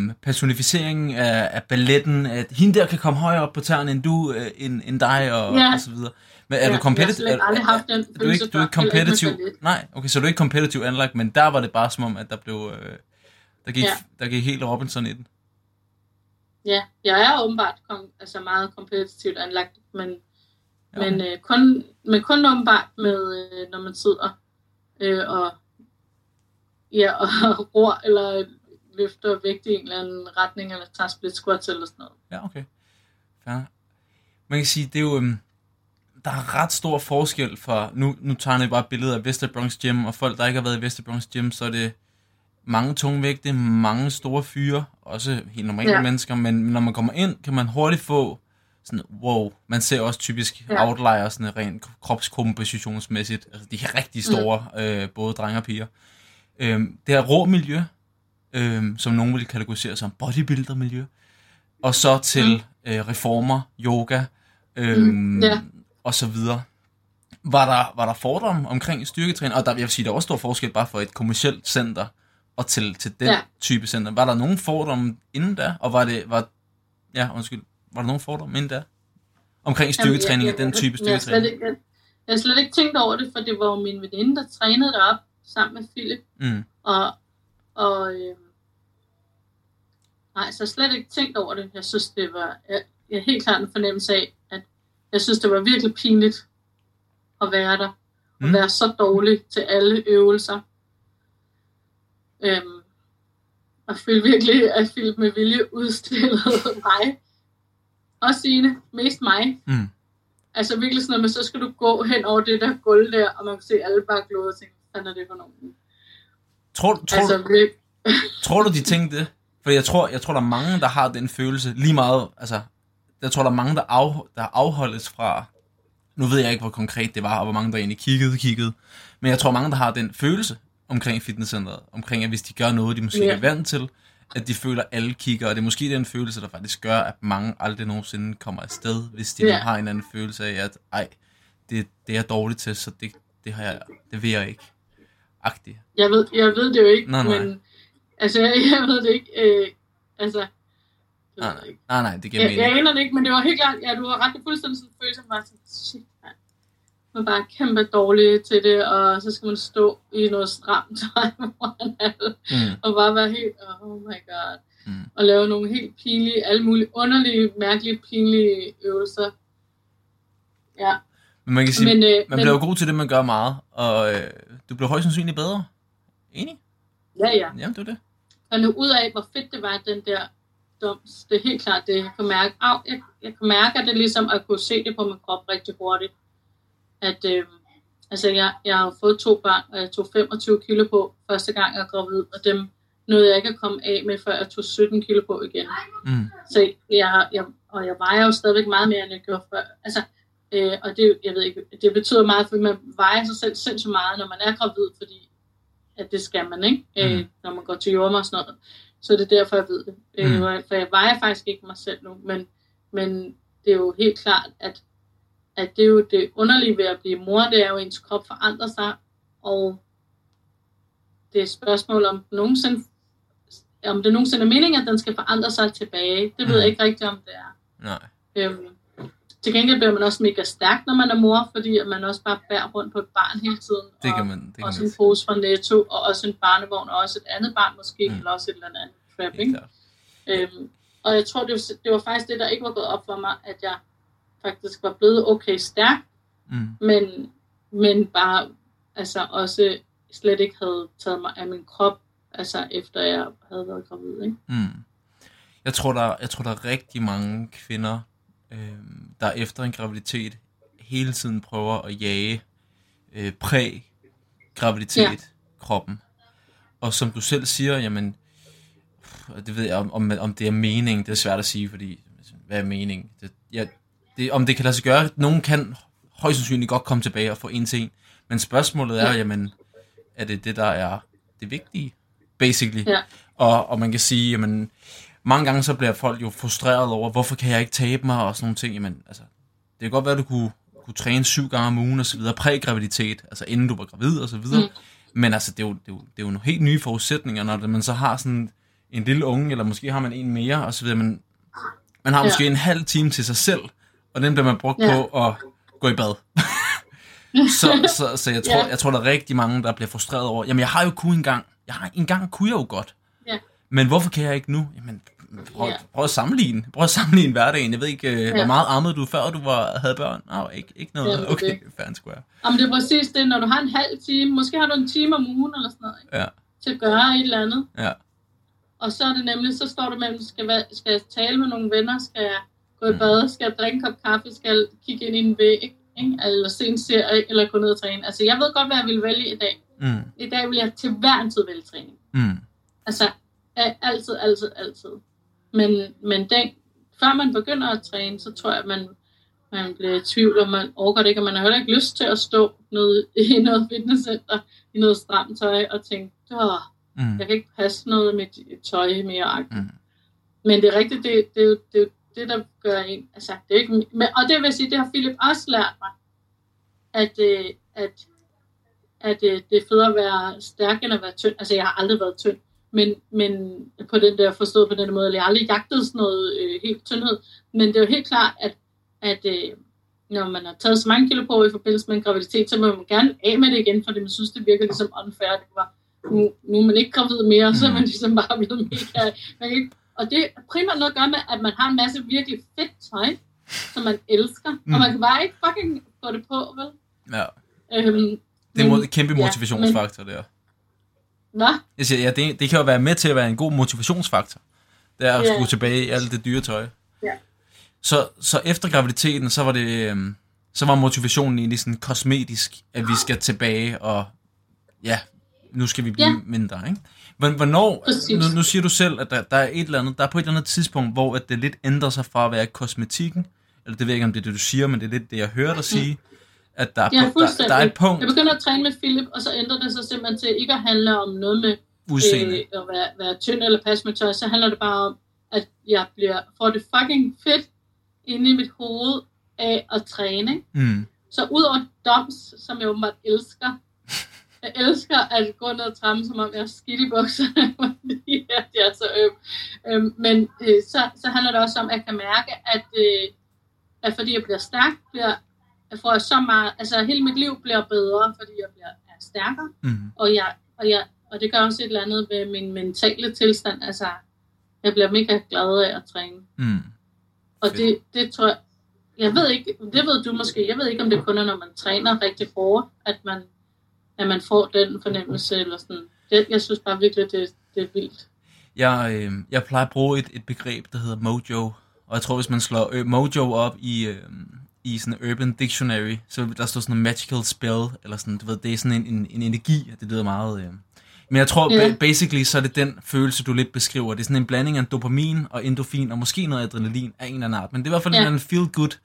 øh, personificering af, af balletten, at hende der kan komme højere op på tæerne end du, øh, end, end dig, og, Ja. og så videre. Men er Ja, du jeg har competitive? aldrig haft den er, du ikke, du er ikke competitive? Nej, okay, så du er ikke competitive anlagt, men der var det bare som om, at der blev, øh, der gik, Ja. der gik helt Robinson i den. ja, jeg er åbenbart kom, altså meget kompetitivt anlagt, men, Ja. ja. men, øh, kun, men kun åbenbart med, øh, når man sidder øh, og, ja, og (laughs) ror eller løfter vægt i en eller anden retning, eller tager split squats eller sådan noget. Ja, okay. Fair. Man kan sige, det er jo... øhm, Der er ret stor forskel for... Nu, nu tager jeg bare et billede af Vester Bronx Gym, og folk, der ikke har været i Vester Bronx Gym, så er det mange tungvægte, mange store fyre, også helt normale ja. Ja. mennesker, men når man kommer ind, kan man hurtigt få sådan, wow, man ser også typisk ja. Outlier, sådan rent kropskompositionsmæssigt, altså de er rigtig store, mm. øh, både drenge og piger. Øhm, det er rå miljø, øhm, som nogen vil kategorisere som bodybuilder-miljø, og så til mm. øh, reformer, yoga, øhm, Mm, ja. og så videre. Var der, var der fordomme omkring styrketræning? Og der, jeg vil sige, der er også stor forskel bare for et kommersielt center og til, til den. Ja. type center. Var der nogen fordomme inden da? Og var det, var, ja, undskyld, var der nogen fordomme inden da? Omkring styrketræning af den type Jeg, jeg, styrketræning? ikke, jeg, jeg har slet ikke tænkt over det, for det var jo min veninde, der trænede derop sammen med Philip. Mm, Og, og øh, nej, så jeg slet ikke tænkt over det. Jeg synes, det var jeg, jeg har helt klart en fornemmelse af, at jeg synes, det var virkelig pinligt at være der. Og Mm. være så dårlig til alle øvelser. Øhm, og føle virkelig, at Philip med vilje udstillede (laughs) mig. Og Signe, mest mig. mm. Altså virkelig sådan noget, men så skal du gå hen over det der gulv der, og man kan se alle bare glode og tænke, hvad er det for nogen? Tror, tror, Altså, virkelig, Tror du, de tænkte det? For jeg tror, jeg tror, der er mange, der har den følelse lige meget. Altså, jeg tror, der er mange, der, af, der afholdes fra... Nu ved jeg ikke, hvor konkret det var, og hvor mange, der egentlig kiggede, kiggede. Men jeg tror, mange, der har den følelse omkring fitnesscenteret. Omkring, at hvis de gør noget, de måske yeah. er vant til, at de føler, at alle kigger. Og det er måske den følelse, der faktisk gør, at mange aldrig nogensinde kommer afsted, hvis de Ja. har en anden følelse af, at ej, det, det er jeg dårligt til, så det, det, har jeg, det vil jeg ikke. Agtigt. jeg, ved, jeg ved det jo ikke, Nej, nej. men altså, (laughs) jeg, jeg ved det ikke. Øh, altså, Nej, nej, nej, nej det giver Jeg, mening. jeg aner det ikke, men det var helt klart, ja, du har ret, det fuldstændig sådan følelse, sådan, shit, man. Man er bare kæmpe dårlig til det, og så skal man stå i noget stramt (laughs) tøj foran alle, Mm. og bare være helt, oh my god, Mm. og lave nogle helt pinlige, alle mulige underlige, mærkelige, pinlige øvelser. Ja, Men man kan sige, men, øh, man men, bliver jo god til det, man gør meget, og øh, du bliver højst sandsynligt bedre. Enig? ja, ja. Jamen, det er det. Og nu ud af, hvor fedt det var, den der doms, det er helt klart det, jeg kan mærke. Au, jeg, jeg kan mærke, at det ligesom at kunne se det på min krop rigtig hurtigt. At, øh, altså, jeg, jeg har fået to børn, og jeg tog 25 kilo på første gang, jeg var gravid, og dem nåede jeg ikke at komme af med, før jeg tog 17 kilo på igen. Mm. Så jeg, jeg, og jeg vejer jo stadigvæk meget mere, end jeg gjorde før. Altså, øh, og det, jeg ved ikke, det betyder meget, for man vejer sig selv sindssygt meget, når man er gravid, fordi at det skal man, ikke? Øh, Mm. når man går til jordmor og sådan noget. Så det er derfor, jeg ved det. Øh, Mm. For jeg vejer faktisk ikke mig selv nu, men, men det er jo helt klart, at, at det er jo det underlige ved at blive mor, det er jo, at ens krop forandrer sig, og det er et spørgsmål, om nogensinde om det nogensinde er meningen, at den skal forandre sig tilbage. Det ved Mm. jeg ikke rigtigt, om det er. Nej. Øhm, til gengæld bliver man også mega stærk, når man er mor, fordi at man også bare bærer rundt på et barn hele tiden. Det og kan man, det kan også man en pose fra Netto, og også en barnevogn, og også et andet barn måske, Mm. mm. eller også et eller andet helt ikke? Øhm, og jeg tror, det var, det var faktisk det, der ikke var gået op for mig, at jeg faktisk var blevet okay stærk, Mm. men, men bare altså også slet ikke havde taget mig af min krop, altså efter jeg havde været gravid, ikke? Mm. Jeg tror, der, jeg tror, der er rigtig mange kvinder, øh, der efter en graviditet hele tiden prøver at jage øh, præ-graviditet Ja. kroppen. Og som du selv siger, jamen, det ved jeg, om, om, det er mening, det er svært at sige, fordi, hvad er mening? Det, ja, det, om det kan lade sig gøre, nogen kan højst sandsynligt godt komme tilbage og få en til en, men spørgsmålet er, Ja. jamen, er det det, der er det vigtige, basically? Ja. Og, og man kan sige, jamen, mange gange så bliver folk jo frustreret over, hvorfor kan jeg ikke tabe mig og sådan nogle ting. Jamen, altså, det kan godt være, at du kunne, kunne træne syv gange om ugen og så videre, præ-graviditet, altså inden du var gravid og så videre. Mm. Men altså, det er, jo, det, er jo, det er jo nogle helt nye forudsætninger, når man så har sådan en lille unge, eller måske har man en mere og så videre. Men man har Ja. måske en halv time til sig selv, og den bliver man brugt Ja. på at gå i bad. (laughs) så, så, så jeg, tror, Ja. jeg tror, der er rigtig mange, der bliver frustreret over, jamen jeg har jo kun en gang, jeg har, en gang kunne jeg jo godt. Ja. Men hvorfor kan jeg ikke nu? Jamen, prøv, Ja. prøv at sammenligne. Prøv at sammenligne hverdagen. Jeg ved ikke, øh, hvor Ja. meget ammede du før du var, havde børn? Nej, ikke, ikke noget. Er Okay, fair and square. Jamen, det er præcis det, når du har en halv time, måske har du en time om ugen eller sådan noget, ikke? Ja, til at gøre et eller andet. ja. Og så er det nemlig, så står du mellem, skal, skal jeg tale med nogle venner, skal jeg gå i Mm. bad, skal drikke en kop kaffe, skal kigge ind i en væg, ikke? eller se en serie, eller gå ned og træne. Altså, jeg ved godt, hvad jeg vil vælge i dag. Mm, I dag vil jeg til hver en tid vælge træning. mm, Altså, altid, altid, altid. Men, men den, før man begynder at træne, så tror jeg, at man, man bliver i tvivl, og man overgår det ikke, og man har heller ikke lyst til at stå nede (laughs) i noget fitnesscenter, i noget stramt tøj, og tænke, åh, mm, jeg kan ikke passe noget mit tøj mere. mm. Men det er rigtigt, det, det, det, jo det, der gør en, altså, det er ikke, men, og det vil sige, det har Philip også lært mig, at, øh, at, at øh, det er federe at være stærk, end at være tynd. Altså, jeg har aldrig været tynd, men, men på den der forstået på den måde, eller jeg har aldrig jagtet sådan noget øh, helt tyndhed, men det er jo helt klart, at, at øh, når man har taget så mange kilo på i forbindelse med en graviditet, så må man gerne af med det igen, fordi man synes, det virker ligesom unfair. Det var, nu, nu er man ikke gravid mere, så er man ligesom bare blevet mega... Man kan ikke, og det er primært noget at gøre med, at man har en masse virkelig fedt tøj, som man elsker, mm. Og man kan bare ikke fucking få det på, vel? Ja, Øhm, det er men- en kæmpe ja, motivationsfaktor der. Hvad? Jeg siger, ja, det, det kan jo være med til at være en god motivationsfaktor. Det er at Ja. skulle tilbage i alt det dyre tøj. Ja. Så, så efter graviditeten, så var det, øhm, så var motivationen egentlig sådan kosmetisk, at vi skal tilbage og, ja, nu skal vi blive Ja. mindre, ikke? Hvor- Hvornår, Præcis. nu, nu siger du selv, at der, der er et eller andet, der er på et eller andet tidspunkt, hvor at det lidt ændrer sig fra at være kosmetikken, eller det ved jeg ikke, om det er det, du siger, men det er lidt det, jeg hører dig sige, at der er, Ja, på, der, der er et punkt, Jeg begynder at træne med Philip, og så ændrer det sig simpelthen til ikke at handle om noget med udseende. øh, at være, være tynd eller passe med tøj, så handler det bare om, at jeg bliver, får det fucking fedt inde i mit hoved af at træne. Mm, Så udover doms, som jeg åbenbart elsker, jeg elsker at gå ned og tramme, som om jeg er skidt i bukserne, (laughs) fordi at jeg er så øm. Øhm, men øh, så, så handler det også om, at jeg kan mærke, at, øh, at fordi jeg bliver stærk, bliver, jeg får så meget, altså hele mit liv bliver bedre, fordi jeg bliver er stærkere, mm, og, jeg, og, jeg, og det gør også et eller andet ved min mentale tilstand, altså jeg bliver mega glad af at træne. mm. Og Fedt. det, det tror jeg, jeg ved ikke, det ved du måske, jeg ved ikke, om det kun er, når man træner rigtig hårdt, at man, at man får den fornemmelse, eller sådan. Det, jeg synes bare virkelig, det, det er vildt. Jeg, øh, jeg plejer at bruge et, et begreb, der hedder mojo. Og jeg tror, hvis man slår øh, mojo op i, øh, i sådan Urban Dictionary, så der står sådan en magical spell, eller sådan, du ved, det er sådan en, en, en energi, og det lyder meget... Øh. Men jeg tror, ba- basically, så er det den følelse, du lidt beskriver. Det er sådan en blanding af dopamin og endorfin, og måske noget adrenalin af en eller anden art. Men det er i hvert fald ja. en feel-good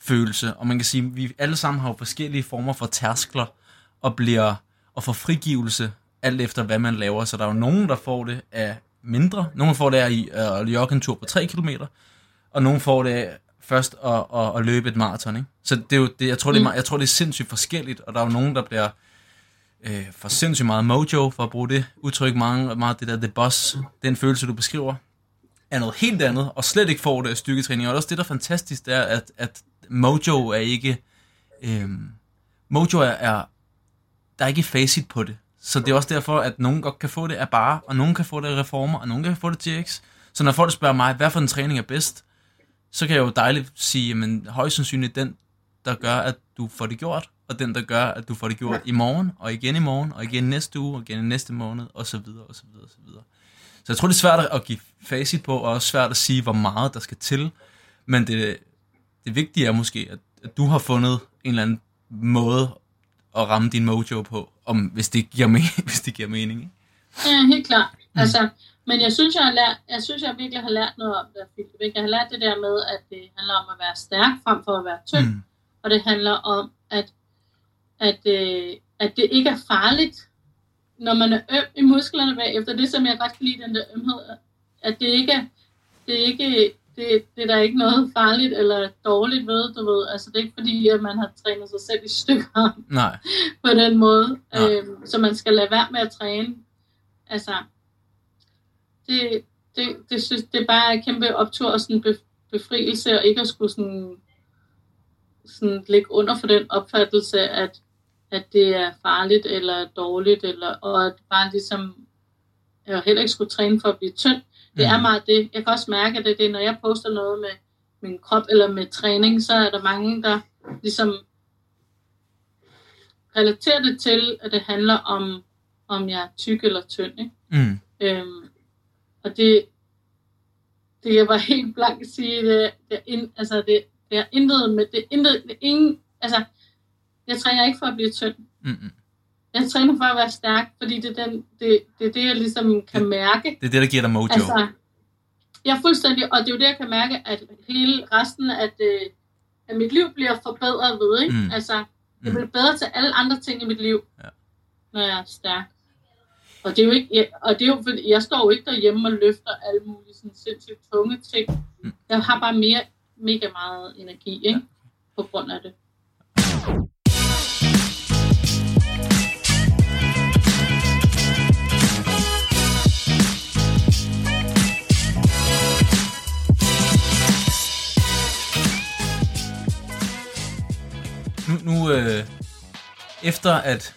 følelse, og man kan sige, at vi alle sammen har jo forskellige former for tærskler, og bliver og får frigivelse, alt efter hvad man laver. Så der er jo nogen, der får det af mindre. Nogen får det af i- at jogge en tur på 3 km, og nogen får det af først at, at, at løbe et maraton. Ikke? Så det er jo, det, jeg, tror, det er, Mm. jeg tror, det er sindssygt forskelligt, og der er jo nogen, der bliver øh, for sindssygt meget mojo, for at bruge det udtryk, meget, meget det der the boss, den følelse, du beskriver, er noget helt andet, og slet ikke får det af styrketræning. Og også det, der er fantastisk, det er, at, at mojo er ikke... Øh, mojo er, er... Der er ikke facit på det. Så det er også derfor, at nogen godt kan få det af bare, og nogen kan få det af reformer, og nogen kan få det til TX. Så når folk spørger mig, hvad for en træning er bedst, så kan jeg jo dejligt sige, men højst sandsynligt den, der gør, at du får det gjort, og den, der gør, at du får det gjort i morgen, og igen i morgen, og igen næste uge, og igen næste måned, og så videre, og så videre, og så videre. Så jeg tror, det er svært at give facit på, og også svært at sige, hvor meget der skal til. Men det, det vigtige er måske, at, at du har fundet en eller anden måde at ramme din mojo på, om, hvis, det giver me- (laughs) hvis det giver mening. Ikke? Ja, helt klart. Mm. Altså, men jeg synes, jeg har lært, jeg synes, jeg virkelig har lært noget om det. Jeg har lært det der med, at det handler om at være stærk frem for at være tynd. Mm. Og det handler om, at, at, øh, at det ikke er farligt, når man er øm i musklerne bagefter. Det, som jeg godt kan lide, den der ømhed, at det ikke det er ikke, det, det er der ikke noget farligt eller dårligt ved, du ved. Altså, det er ikke fordi, at man har trænet sig selv i stykker (laughs) Nej. på den måde. Nej. Øhm, så man skal lade være med at træne. Altså, det, det, det, synes, det er bare en kæmpe optur og sådan bef- befrielse, og ikke at skulle sådan, sådan ligge under for den opfattelse, at, at det er farligt eller dårligt, eller, og at bare ligesom, jeg heller ikke skulle træne for at blive tynd. Det er Mm. meget det. Jeg kan også mærke, at det, er det, når jeg poster noget med min krop eller med træning, så er der mange, der ligesom relaterer det til, at det handler om, om jeg er tyk eller tynd. Ikke? Mm. Øhm, og det, det jeg var helt blank at sige, det, det, er ind, altså det, det er intet med, det er intet, det er ingen, altså, jeg træner ikke for at blive tynd. Mm. Jeg træner for at være stærk, fordi det er, den, det, det, er det, jeg ligesom kan mærke. Det er det, der giver dig mojo. Altså, jeg er fuldstændig, og det er jo det, jeg kan mærke, at hele resten af, det, af mit liv bliver forbedret ved, ikke? Mm. Altså, jeg Mm. bliver bedre til alle andre ting i mit liv, Ja. når jeg er stærk. Og det er jo ikke, jeg, og det er jo, fordi jeg står jo ikke derhjemme og løfter alle mulige sådan sindssygt tunge ting. Mm. Jeg har bare mere, mega meget energi, ikke? På grund af det. Nu, øh, efter at...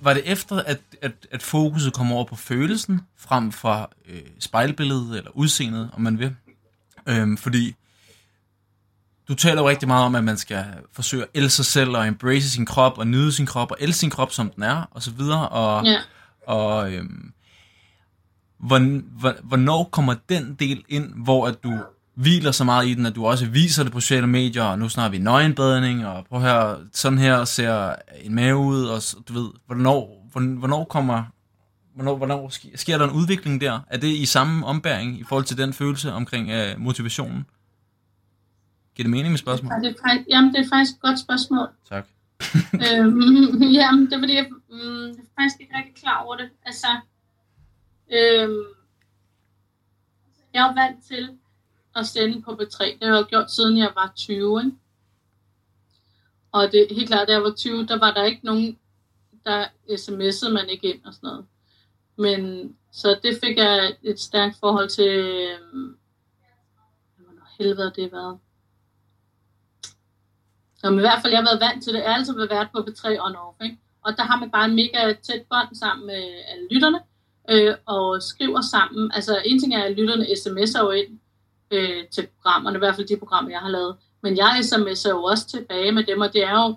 Var det efter, at, at, at fokuset kom over på følelsen, frem for øh, spejlbilledet eller udseendet, om man vil? Øhm, fordi du taler jo rigtig meget om, at man skal forsøge at elske sig selv og embrace sin krop og nyde sin krop og elske sin krop, som den er, og så videre. Og, Ja. og øhm, hvorn- hvor- hvornår kommer den del ind, hvor at du hviler så meget i den, at du også viser det på sociale medier, og nu snakker vi nøgenbadning, og prøv her, sådan her ser en mave ud, og du ved, hvornår, hvorn- hvornår kommer, hvornår, hvornår sker, der en udvikling der? Er det i samme ombæring i forhold til den følelse omkring øh, motivationen? Giver det mening med spørgsmål? Og det er faktisk, jamen, det er faktisk et godt spørgsmål. Tak. (laughs) øhm, (laughs) jamen, det er fordi, jeg, mm, er faktisk ikke rigtig klar over det. Altså, øhm, jeg er vant til at sende på B3. Det har jeg jo gjort siden jeg var 20, ikke? Og det er helt klart, da jeg var 20, der var der ikke nogen, der sms'ede man ikke ind og sådan noget. Men så det fik jeg et stærkt forhold til, øhm, hvornår helvede det været. Nå, men i hvert fald, jeg har været vant til det. Jeg har altid været på B3 on off, ikke? Og der har man bare en mega tæt bånd sammen med alle lytterne, øh, og skriver sammen. Altså, en ting er, at lytterne sms'er jo ind øh, til programmerne, i hvert fald de programmer, jeg har lavet. Men jeg sms'er jo også tilbage med dem, og det er jo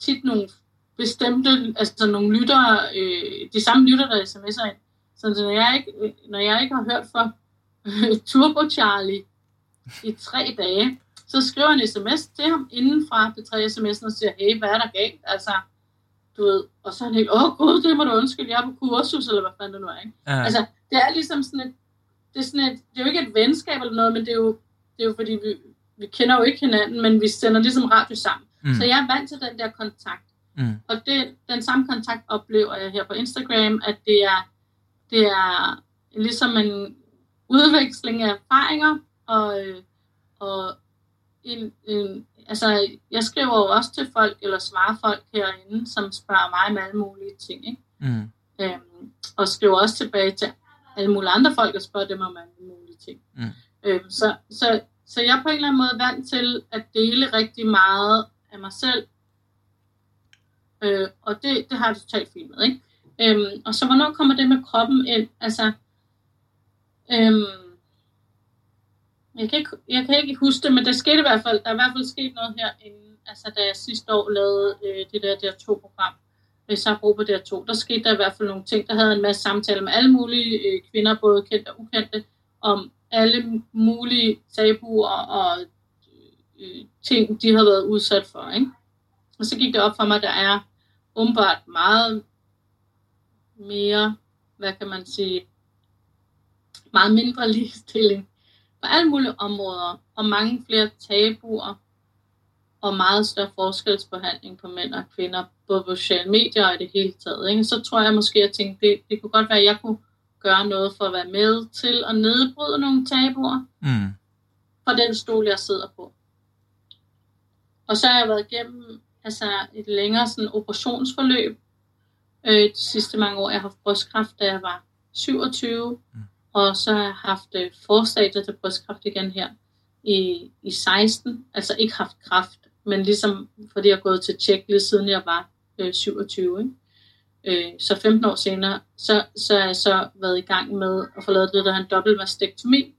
tit nogle bestemte, altså nogle lyttere, øh, de samme lytter, der sms'er ind. Så når jeg ikke, når jeg ikke har hørt fra (laughs) Turbo Charlie i tre dage, så skriver jeg en sms til ham inden fra P3 sms'en og siger, hey, hvad er der galt? Altså, du ved, og så er han helt, åh gud, det må du undskylde, jeg er på kursus, eller hvad fanden det nu er, ikke? Ja, Altså, det er ligesom sådan et, det er, sådan et, det er jo ikke et venskab eller noget, men det er jo, det er jo fordi, vi, vi kender jo ikke hinanden, men vi sender ligesom radio sammen. Mm. Så jeg er vant til den der kontakt. mm, Og det, den samme kontakt oplever jeg her på Instagram, at det er, det er ligesom en udveksling af erfaringer, og, og en, en, altså, jeg skriver jo også til folk, eller svarer folk herinde, som spørger mig om alle mulige ting, ikke? mm, Øhm, og skriver også tilbage til alle mulige andre folk, og spørger dem om alle mulige ting. Mm. Øhm, så, så, så jeg er på en eller anden måde vant til at dele rigtig meget af mig selv, øh, og det, det har jeg totalt fint med, ikke? Øhm, og så hvornår kommer det med kroppen ind? Altså, øhm, jeg, kan ikke, jeg kan ikke huske det, men der skete i hvert fald, der er i hvert fald sket noget her, inden, altså da jeg sidste år lavede øh, det der DR2-program, øh, Sabro på der to, der skete der i hvert fald nogle ting, der havde en masse samtaler med alle mulige øh, kvinder, både kendte og ukendte, om alle mulige tabuer og øh, øh, ting, de havde været udsat for, ikke? Og så gik det op for mig, at der er åbenbart meget mere, hvad kan man sige, meget mindre ligestilling på alle mulige områder, og mange flere tabuer, og meget større forskelsbehandling på mænd og kvinder, både på sociale medier og i det hele taget. Ikke? Så tror jeg måske, at jeg tænkte, det, det kunne godt være, at jeg kunne gøre noget for at være med til at nedbryde nogle tabuer mm, fra den stol, jeg sidder på. Og så har jeg været igennem altså et længere sådan, operationsforløb øh, de sidste mange år. Jeg har haft brystkræft, da jeg var 27, Mm. og så har jeg haft øh, forstadier til brystkræft igen her i, i 16. Altså ikke haft kræft, men ligesom fordi jeg er gået til tjek lige siden jeg var øh, 27. Ikke? Øh, så 15 år senere, så, så er jeg så været i gang med at få lavet det, der er en dobbeltmastektomi,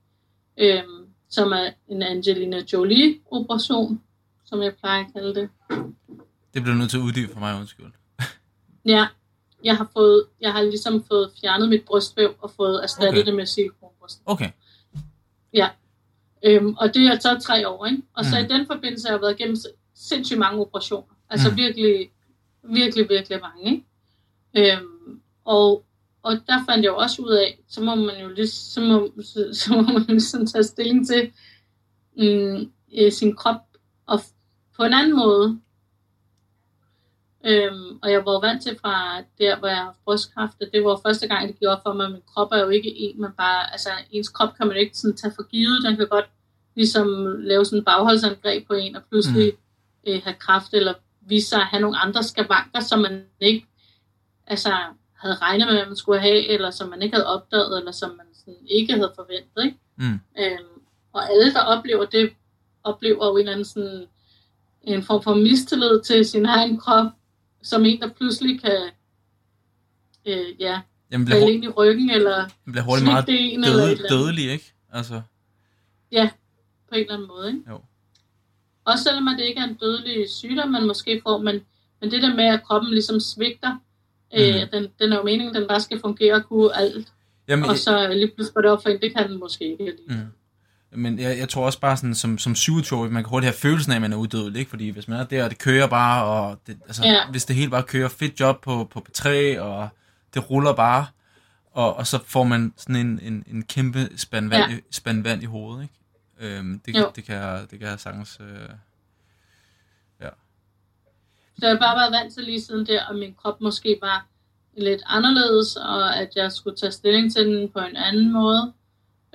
øh, som er en Angelina Jolie-operation, som jeg plejer at kalde det. Det bliver nødt til at uddybe for mig, undskyld. (laughs) Ja, jeg har, fået, jeg har ligesom fået fjernet mit brystvæv og fået erstattet okay. det med silikonbryst. Okay. Ja. Øhm, og det er så tre år, ikke? Og så Mm. i den forbindelse har jeg været igennem sindssygt mange operationer. Altså Mm. virkelig, virkelig, virkelig mange, ikke? Øhm, og, og der fandt jeg jo også ud af, så må man jo lige, så må, så, så må man ligesom tage stilling til mm, øh, sin krop og på en anden måde. Øhm, og jeg var vant til fra der, hvor jeg har brystkræft, at det var første gang, det gik op for mig, at min krop er jo ikke en, man bare, altså ens krop kan man ikke sådan tage for givet, den kan godt ligesom lave sådan en bagholdsangreb på en, og pludselig mm. øh, have kraft, eller vise sig at have nogle andre skavanker, som man ikke altså, havde regnet med, at man skulle have, eller som man ikke havde opdaget, eller som man sådan ikke havde forventet. Ikke? Mm. Øhm, og alle, der oplever det, oplever jo en eller anden sådan, en form for mistillid til sin egen krop, som en, der pludselig kan øh, ja, Jamen, bliver, falde ind i ryggen, eller bliver hurtigt meget en, døde, eller dødelig, ikke? Altså, på en eller anden måde. Ikke? jo. Også selvom at det ikke er en dødelig sygdom, man måske får, men, men det der med, at kroppen ligesom svigter, mm. øh, den, den er jo meningen, den bare skal fungere og kunne alt, Jamen, og så lige pludselig går det op for en, det kan den måske ikke. Mm. Men jeg, jeg tror også bare sådan, som, som 27 man kan hurtigt have følelsen af, at man er uddødelig, ikke? Fordi hvis man er der, og det kører bare, og det, altså, Ja. hvis det hele bare kører fedt job på, på P3, og det ruller bare, og, og så får man sådan en, en, en kæmpe spand vand, ja. i, spand vand i hovedet, ikke? Øhm, det, Jo. det, kan det kan jeg sagtens... Øh, Så jeg har bare været vant til lige siden der, at min krop måske var lidt anderledes, og at jeg skulle tage stilling til den på en anden måde.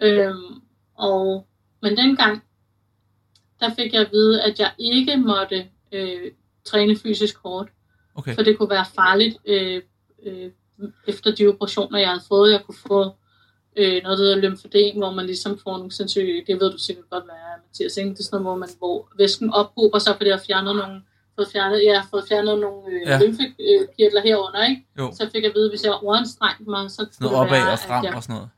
Øhm, og, men dengang, der fik jeg at vide, at jeg ikke måtte øh, træne fysisk hårdt, okay. for det kunne være farligt øh, øh, efter de operationer, jeg havde fået. Jeg kunne få øh, noget, der hedder lymfødem, hvor man ligesom får nogle sindssyge, det ved du sikkert godt, hvad er, Mathias, ikke? Det er sådan noget, hvor, man, hvor væsken ophober sig, fordi jeg har fjernet nogle, fået fjernet, jeg har fået fjernet nogle øh, Ja. lymfekirtler herunder, ikke? Jo, Så fik jeg at vide, hvis jeg overanstrengte mig, så kunne noget det opad være, og frem at og sådan noget.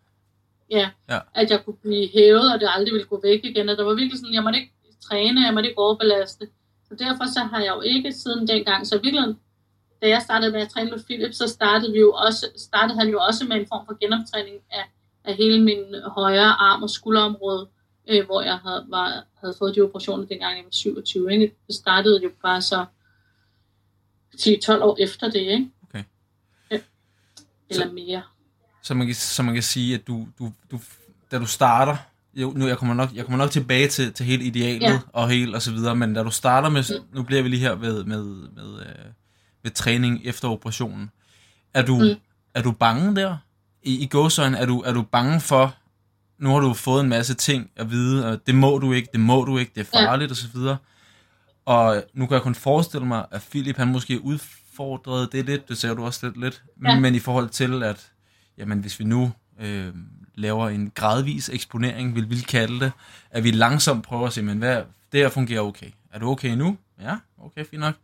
Ja, Ja. at jeg kunne blive hævet, og det aldrig ville gå væk igen. Og der var virkelig sådan, jeg måtte ikke træne, jeg måtte ikke overbelaste. Så derfor så har jeg jo ikke siden dengang, så i virkeligheden, da jeg startede med at træne med Philip, så startede, vi jo også, startede han jo også med en form for genoptræning af, af hele min højre arm og skulderområde, øh, hvor jeg havde, var, havde fået de operationer, dengang jeg var 27. Ikke? Det startede jo bare så 10-12 år efter det, ikke? Okay. Ja. Eller Så- mere. Så man kan, så man kan sige, at du, du, du, da du starter, jo, nu jeg kommer nok, jeg kommer nok tilbage til, til hele idealet Ja. og helt og så videre, men da du starter med, nu bliver vi lige her ved, med, med, øh, med træning efter operationen, er du, Mm. er du bange der? I, i gåsøjne, er du, er du bange for, nu har du fået en masse ting at vide, og det må du ikke, det må du ikke, det er Ja. farligt og så videre. Og nu kan jeg kun forestille mig, at Philip han måske udfordrede det lidt, det sagde du også lidt, lidt. Ja. men i forhold til, at jamen, hvis vi nu øh, laver en gradvis eksponering, vil vi kalde det, at vi langsomt prøver at se, men hvad, det her fungerer okay. Er du okay nu? Ja, okay, fint nok.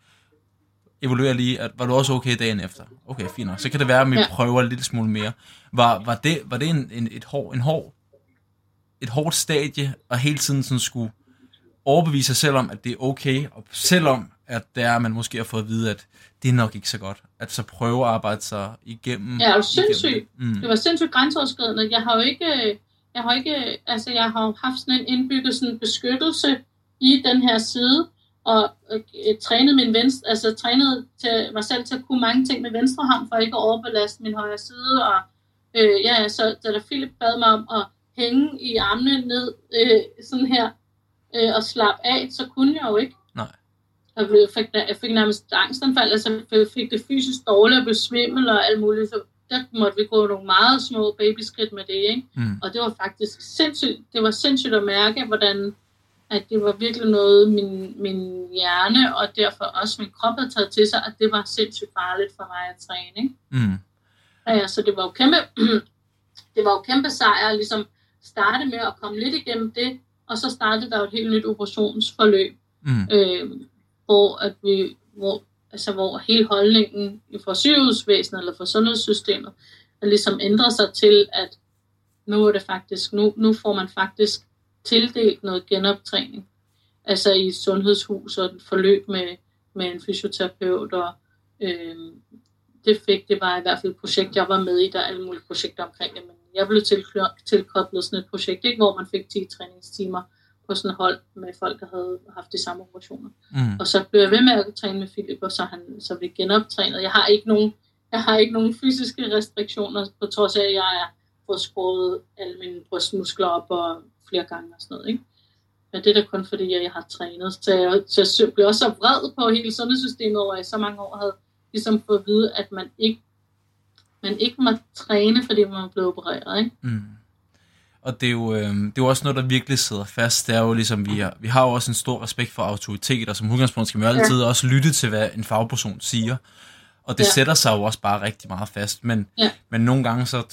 Evaluer lige, at var du også okay dagen efter? Okay, fint nok. Så kan det være, at vi ja. Prøver en lille smule mere. Var, var det, var det en, en, et, hår, en hård, et hårdt stadie, og hele tiden sådan skulle overbevise sig selv om, at det er okay, og selvom at det er, at man måske har fået at vide, at det er nok ikke så godt, at så prøve at arbejde sig igennem. Ja, er du igennem sindssyg? det. Mm. Det var sindssygt grænseoverskridende. Jeg har jo ikke, jeg har ikke, altså jeg har haft sådan en indbygget sådan beskyttelse i den her side, og øh, trænet min venstre, altså trænet til mig selv til at kunne mange ting med venstre hånd, for ikke at overbelaste min højre side, og øh, ja, så da der Philip bad mig om at hænge i armene ned, øh, sådan her, øh, og slappe af, så kunne jeg jo ikke. Nej. Jeg, fik, jeg fik nærmest angstanfald, altså jeg fik det fysisk dårligt, og blev svimmel og alt muligt, så der måtte vi gå nogle meget små babyskridt med det, ikke? Mm. Og det var faktisk sindssygt, det var sindssygt at mærke, hvordan at det var virkelig noget, min, min hjerne og derfor også min krop havde taget til sig, at det var sindssygt farligt for mig at træne. Ikke? Mm. Ja, så det var jo kæmpe, (clears throat) det var jo kæmpe sejr at ligesom starte med at komme lidt igennem det, og så startede der jo et helt nyt operationsforløb, Mm. øh, hvor, at vi, hvor altså hvor hele holdningen for sygehusvæsenet eller for sundhedssystemet er ligesom ændrer sig til, at nu er det faktisk, nu, nu får man faktisk tildelt noget genoptræning. Altså i et sundhedshus og et forløb med, med en fysioterapeut og øh, det fik, det var i hvert fald et projekt, jeg var med i, der er alle mulige projekter omkring det, men jeg blev tilkoblet sådan et projekt, ikke, hvor man fik 10 træningstimer på sådan et hold med folk, der havde haft de samme operationer. Mm. Og så blev jeg ved med at træne med Philip, og så, han, så vi genoptrænet. Jeg har ikke nogen, jeg har ikke nogen fysiske restriktioner, på trods af, at jeg er fået skåret alle mine brystmuskler op og flere gange og sådan noget. Ikke? Men det er da kun fordi, at jeg har trænet. Så jeg, så jeg blev også så vred på hele sundhedssystemet over, at jeg så mange år havde ligesom fået at vide, at man ikke, man ikke må træne, fordi man blevet opereret. Ikke? Mm. Og det er, jo, øh, det er jo også noget, der virkelig sidder fast. Det er jo ligesom, vi har, vi har jo også en stor respekt for autoritet, og som udgangspunkt skal vi altid ja. også lytte til, hvad en fagperson siger. Og det ja. sætter sig jo også bare rigtig meget fast. Men, ja. men nogle gange så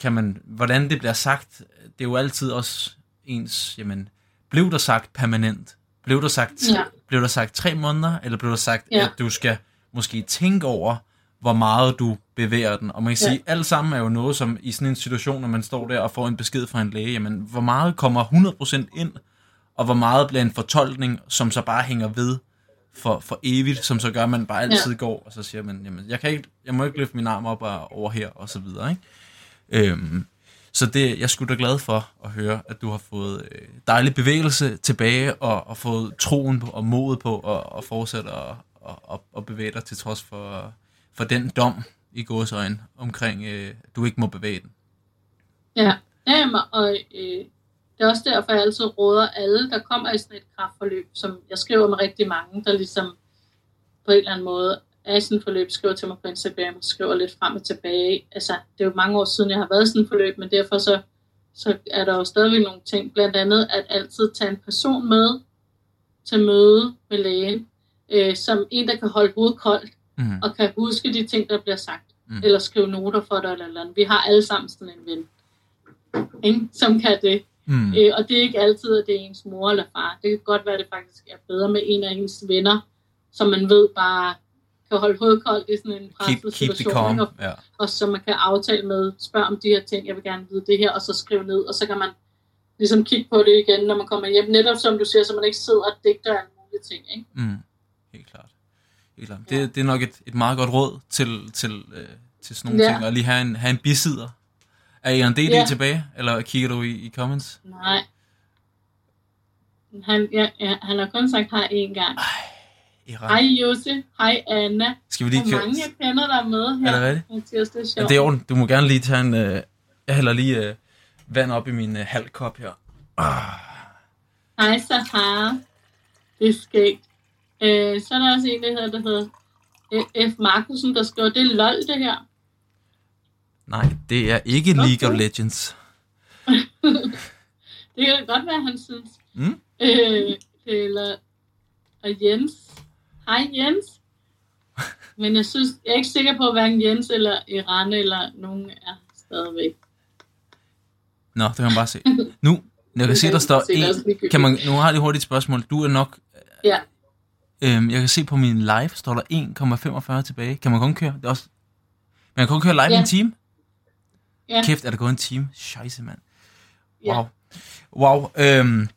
kan man, hvordan det bliver sagt, det er jo altid også ens, jamen, blev der sagt permanent? Blev der sagt, ja. blev der sagt tre måneder, eller blev der sagt, ja. at du skal måske tænke over, hvor meget du bevæger den. Og man kan ja. sige, alt sammen er jo noget, som i sådan en situation, når man står der og får en besked fra en læge, jamen, hvor meget kommer 100% ind, og hvor meget bliver en fortolkning, som så bare hænger ved for, for evigt, som så gør, at man bare altid ja. går, og så siger man, jamen, jeg, kan ikke, jeg må ikke løfte min arm op og over her, og så videre, ikke? Øhm, så det, jeg skulle da glad for at høre, at du har fået øh, dejlig bevægelse tilbage, og, og fået troen på, og modet på at, at fortsætte at, at, at bevæge dig til trods for, for den dom i gåsøjne omkring, øh, at du ikke må bevæge den. Ja, ja og øh, det er også derfor, jeg altid råder alle, der kommer i sådan et kraftforløb, som jeg skriver med rigtig mange, der ligesom på en eller anden måde er i sådan et forløb, skriver til mig på Instagram og skriver lidt frem og tilbage. Altså, det er jo mange år siden, jeg har været i sådan et forløb, men derfor så, så er der jo stadigvæk nogle ting, blandt andet at altid tage en person med til møde med lægen, øh, som en, der kan holde hovedet koldt, mm. og kan huske de ting, der bliver sagt, mm. eller skrive noter for dig, eller, eller andet. Vi har alle sammen sådan en ven, ikke? som kan det. Mm. Øh, og det er ikke altid, at det er ens mor eller far. Det kan godt være, at det faktisk er bedre med en af ens venner, som man ved bare kan holde hovedet koldt i sådan en presset situation. Og, yeah. og så man kan aftale med, spørge om de her ting, jeg vil gerne vide det her, og så skrive ned, og så kan man ligesom kigge på det igen, når man kommer hjem. Netop som du siger, så man ikke sidder og digter alle mulige ting. Ikke? Mm. Helt klart. Klart. Det, det er nok et, et meget godt råd til, til, øh, til sådan nogle ja. ting, at lige have en, have en bisider. Er I en DD ja. tilbage, eller kigger du i, i comments? Nej. Han, ja, ja, han har kun sagt hej en gang. Ej, hej Jose, hej Anna. Skal vi lige Hvor mange jeg kender der med her. Er det rigtigt? Det er sjovt. Ja, det er ordentligt. Du må gerne lige tage en... Øh, jeg hælder lige øh, vand op i min øh, halvkop her. Ah. Hej Sahara. Det er skægt. Øh, så er der også en, der hedder, der hedder F. Markusen, der skriver, det er lol det her. Nej, det er ikke okay. League of Legends. (laughs) det kan godt være, han synes. Mm? Øh, eller og Jens. Hej Jens. (laughs) Men jeg synes, jeg er ikke sikker på, hverken Jens eller Iran eller nogen er stadigvæk. Nå, det kan man bare se. Nu, jeg kan se, der (laughs) står en, kan man, nu har jeg lige hurtigt spørgsmål. Du er nok ja. Øhm, jeg kan se på min live, står der 1,45 tilbage. Kan man kun køre? Det er også... Man kan kun køre live ja. i en time? Ja. Kæft, er der gået en time? Scheisse, mand. Wow. Ja. Wow. Øhm,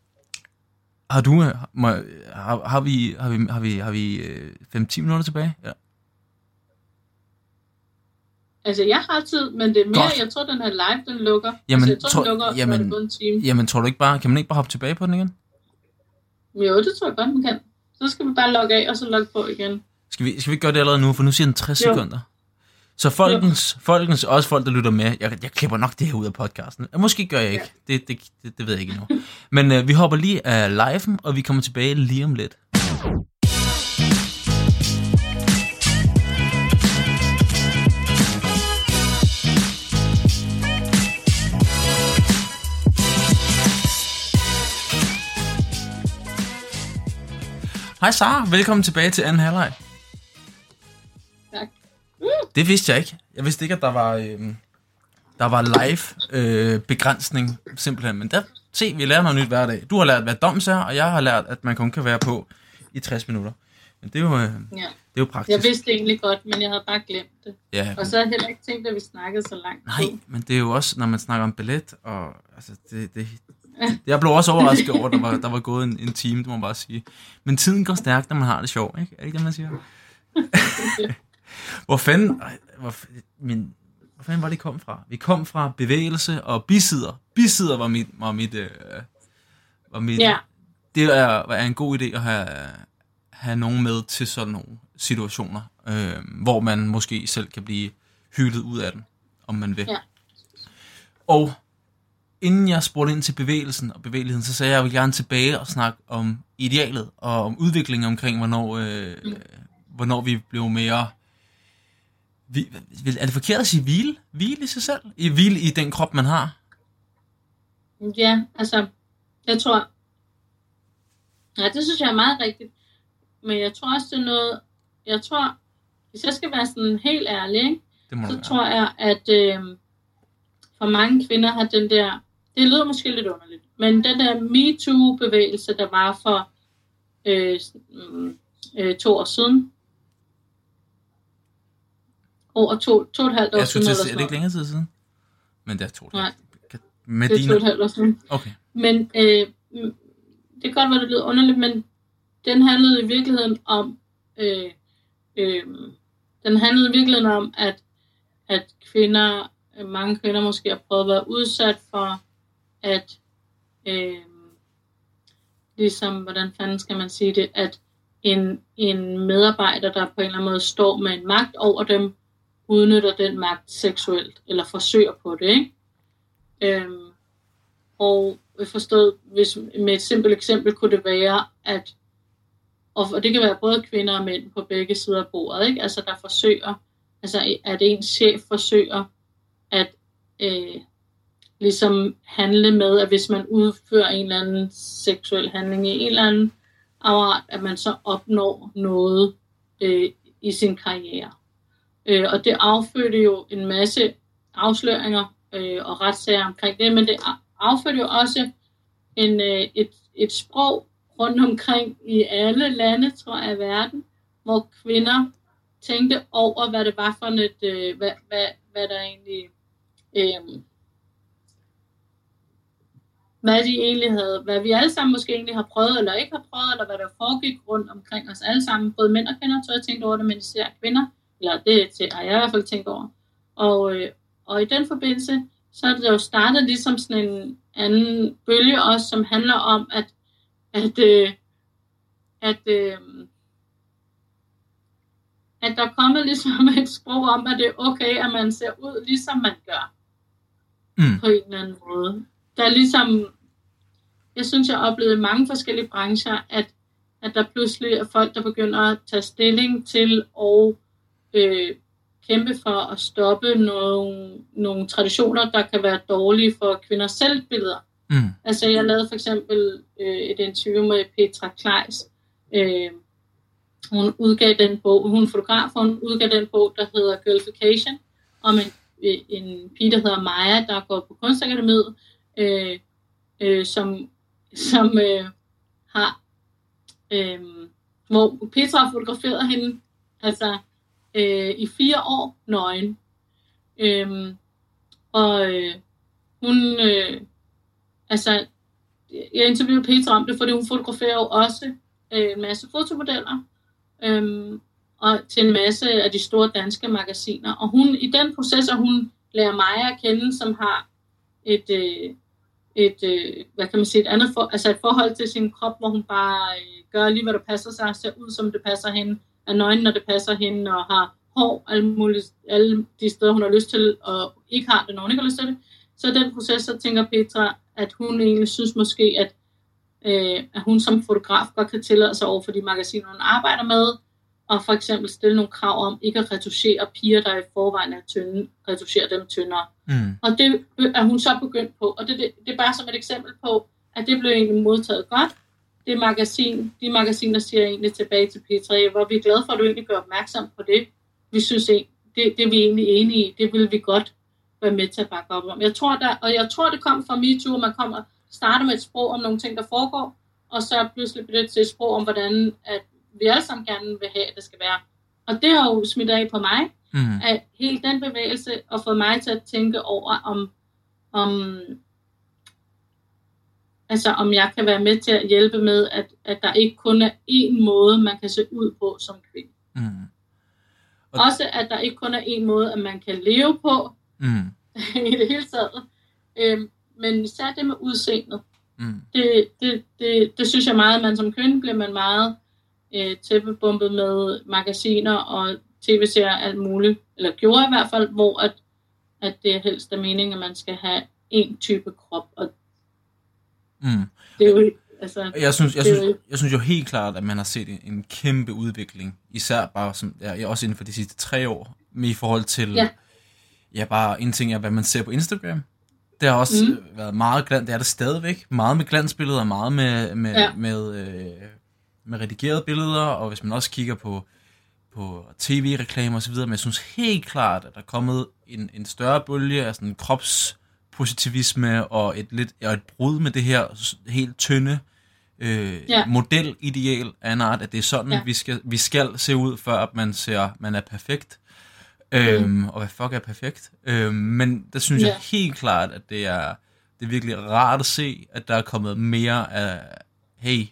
har du... Må, har, har, vi, har vi, har vi, har vi øh, 5-10 minutter tilbage? Ja. Altså, jeg har tid, men det er mere, Godt. jeg tror, den her live, den lukker. Jamen, altså, jeg tror, den lukker, jamen, det en time. Jamen, tror du ikke bare, kan man ikke bare hoppe tilbage på den igen? Jo, det tror jeg godt, man kan. Så skal vi bare logge af, og så logge på igen. Skal vi, skal vi gøre det allerede nu, for nu siger den 60 jo. sekunder. Så folkens, folkens, også folk, der lytter med, jeg, jeg klipper nok det her ud af podcasten. Måske gør jeg ikke, ja. det, det, det, det ved jeg ikke endnu. Men uh, vi hopper lige af liven, og vi kommer tilbage lige om lidt. Hej Sara, velkommen tilbage til anden halvleg. Tak. Det vidste jeg ikke. Jeg vidste ikke, at der var, øh, der var live øh, begrænsning, simpelthen. Men der, se, vi lærer noget nyt hver dag. Du har lært, hvad doms er, og jeg har lært, at man kun kan være på i 60 minutter. Men det er jo, øh, Ja. det er jo praktisk. Jeg vidste egentlig godt, men jeg havde bare glemt det. Ja, Og så havde jeg heller ikke tænkt, at vi snakkede så langt. Nej, men det er jo også, når man snakker om ballet, og altså, det, det, jeg blev også overrasket over, at der var, der var gået en, en time, det må man bare sige. Men tiden går stærkt, når man har det sjovt, ikke? Er det ikke det, man siger? (laughs) hvor fanden, hvor, min, hvor fanden var det, kom fra? Vi kom fra bevægelse og bisider. Bisider var mit, var mit, øh, var mit Ja, det er, er en god idé at have, have nogen med til sådan nogle situationer, øh, hvor man måske selv kan blive hyldet ud af den, om man vil. Ja. Og inden jeg spurgte ind til bevægelsen og bevægeligheden, så sagde jeg, at jeg vil gerne tilbage og snakke om idealet og om udviklingen omkring, hvornår, øh, Mm. hvornår vi blev mere... Vi, er det forkert at sige hvile? Hvile i sig selv? I hvile i den krop, man har? ja, altså, jeg tror, ja, det synes jeg er meget rigtigt. Men jeg tror også, det er noget, jeg tror, hvis jeg skal være sådan helt ærlig, ikke? Det må så være. tror jeg, at øh, for mange kvinder har den der, det lyder måske lidt underligt, men den der MeToo-bevægelse, der var for øh, mm, øh, to år siden, over to, to og et halvt år Jeg skulle siden, til at eller sige, er det ikke længere tid siden? Men det er to. Nej. Med noget. det er to og et halvt år siden. Okay. Men øh, mm, det kan godt være, det lyder underligt, men den handlede i virkeligheden om, øh, øh, den handlede i virkeligheden om, at, at kvinder, øh, mange kvinder måske har prøvet at være udsat for, at øh, ligesom, hvordan fanden skal man sige det, at en, en medarbejder, der på en eller anden måde står med en magt over dem, udnytter den magt seksuelt, eller forsøger på det, ikke? Øhm, og forstået, hvis med et simpelt eksempel kunne det være, at og og det kan være både kvinder og mænd på begge sider af bordet, ikke? Altså der forsøger, altså at en chef forsøger at øh, ligesom handle med, at hvis man udfører en eller anden seksuel handling i en eller anden afart, at man så opnår noget øh, i sin karriere. Øh, og det affødte jo en masse afsløringer øh, og retssager omkring det, men det affødte jo også en, øh, et, et sprog rundt omkring i alle lande, tror jeg, i verden, hvor kvinder tænkte over, hvad det var for et, øh, hvad, hvad, hvad der egentlig, øh, hvad de egentlig havde, hvad vi alle sammen måske egentlig har prøvet, eller ikke har prøvet, eller hvad der foregik rundt omkring os alle sammen, både mænd og kvinder, tror jeg tænkt over det, men især kvinder, eller det til- har jeg i hvert fald tænkt over. Og, øh, og i den forbindelse, så er det jo startet ligesom sådan en anden bølge også, som handler om, at, at, øh, at, øh, at der er kommet ligesom et sprog om, at det er okay, at man ser ud, ligesom man gør, Mm. på en eller anden måde. Der er ligesom, jeg synes, jeg har oplevet i mange forskellige brancher, at, at der pludselig er folk, der begynder at tage stilling til og øh, kæmpe for at stoppe nogle, nogle traditioner, der kan være dårlige for kvinders selvbilleder. Mm. Altså, jeg lavede for eksempel øh, et interview med Petra Kleis. Øh, hun udgav den bog, hun er fotograf, og hun udgav den bog, der hedder Girlification, om en, øh, en pige, der hedder Maja, der går på kunstakademiet, øh, øh, som, som øh, har, øh, hvor Petra har fotograferet hende, altså øh, i fire år nøgen. Øh, og øh, hun, øh, altså, jeg interviewede Petra om det, fordi hun fotograferer jo også øh, en masse fotomodeller, øh, og til en masse af de store danske magasiner. Og hun, i den proces, at hun lærer mig at kende, som har et, øh, et øh, hvad kan man sige, et andet for, altså et forhold til sin krop, hvor hun bare øh, gør lige, hvad der passer sig, ser ud, som det passer hende, er nøgen, når det passer hende, og har hår alle, mulige, alle de steder, hun har lyst til, og ikke har det, når hun ikke har lyst til det. Så den proces, så tænker Petra, at hun egentlig synes måske, at, øh, at hun som fotograf godt kan tillade sig over for de magasiner, hun arbejder med, og for eksempel stille nogle krav om ikke at retuschere piger, der i forvejen er tynde, retuschere dem tyndere. Mm. Og det er hun så begyndt på. Og det, det, det er bare som et eksempel på, at det blev egentlig modtaget godt. Det magasin, de magasiner siger egentlig tilbage til Petra, hvor vi er glade for, at du egentlig gør opmærksom på det. Vi synes det, det er vi egentlig enige i. Det vil vi godt være med til at bakke op om. Jeg tror, der, og jeg tror, det kom fra MeToo, at man kommer starter med et sprog om nogle ting, der foregår, og så pludselig bliver det til et sprog om, hvordan at vi alle sammen gerne vil have, at det skal være. Og det har jo smidt af på mig, Mm. at hele den bevægelse og fået mig til at tænke over, om, om, altså om jeg kan være med til at hjælpe med, at, at der ikke kun er én måde, man kan se ud på som kvinde. Mm. Og- Også at der ikke kun er én måde, at man kan leve på Mm. (laughs) i det hele taget. Øhm, men især det med udseendet. Mm. Det, det, det, det synes jeg meget, at man som kvinde bliver man meget øh, tæppebumpet med magasiner og tv-serier alt muligt. Eller gjorde i hvert fald, hvor at, at det er helst er meningen, at man skal have en type krop. Og Mm. det er jo altså, Jeg synes, jeg, synes, jeg synes jo helt klart, at man har set en, en kæmpe udvikling, især bare som, ja, også inden for de sidste tre år, med i forhold til, Ja. ja, bare en ting er, hvad man ser på Instagram. Det har også Mm. været meget glans, det er det stadigvæk, meget med glansbilleder, meget med, med, ja. med, øh, med redigerede billeder, og hvis man også kigger på, på tv-reklamer osv., men jeg synes helt klart, at der er kommet en, en større bølge af sådan kropspositivisme og et lidt og et brud med det her helt tynde øh, Ja. modelideal af en art, at det er sådan, Ja. ja. vi, skal, vi skal se ud, før at man ser, man er perfekt. Øhm, Mm. Og hvad fuck er perfekt? Øhm, men der synes Ja. jeg helt klart, at det er, det er virkelig rart at se, at der er kommet mere af, hey,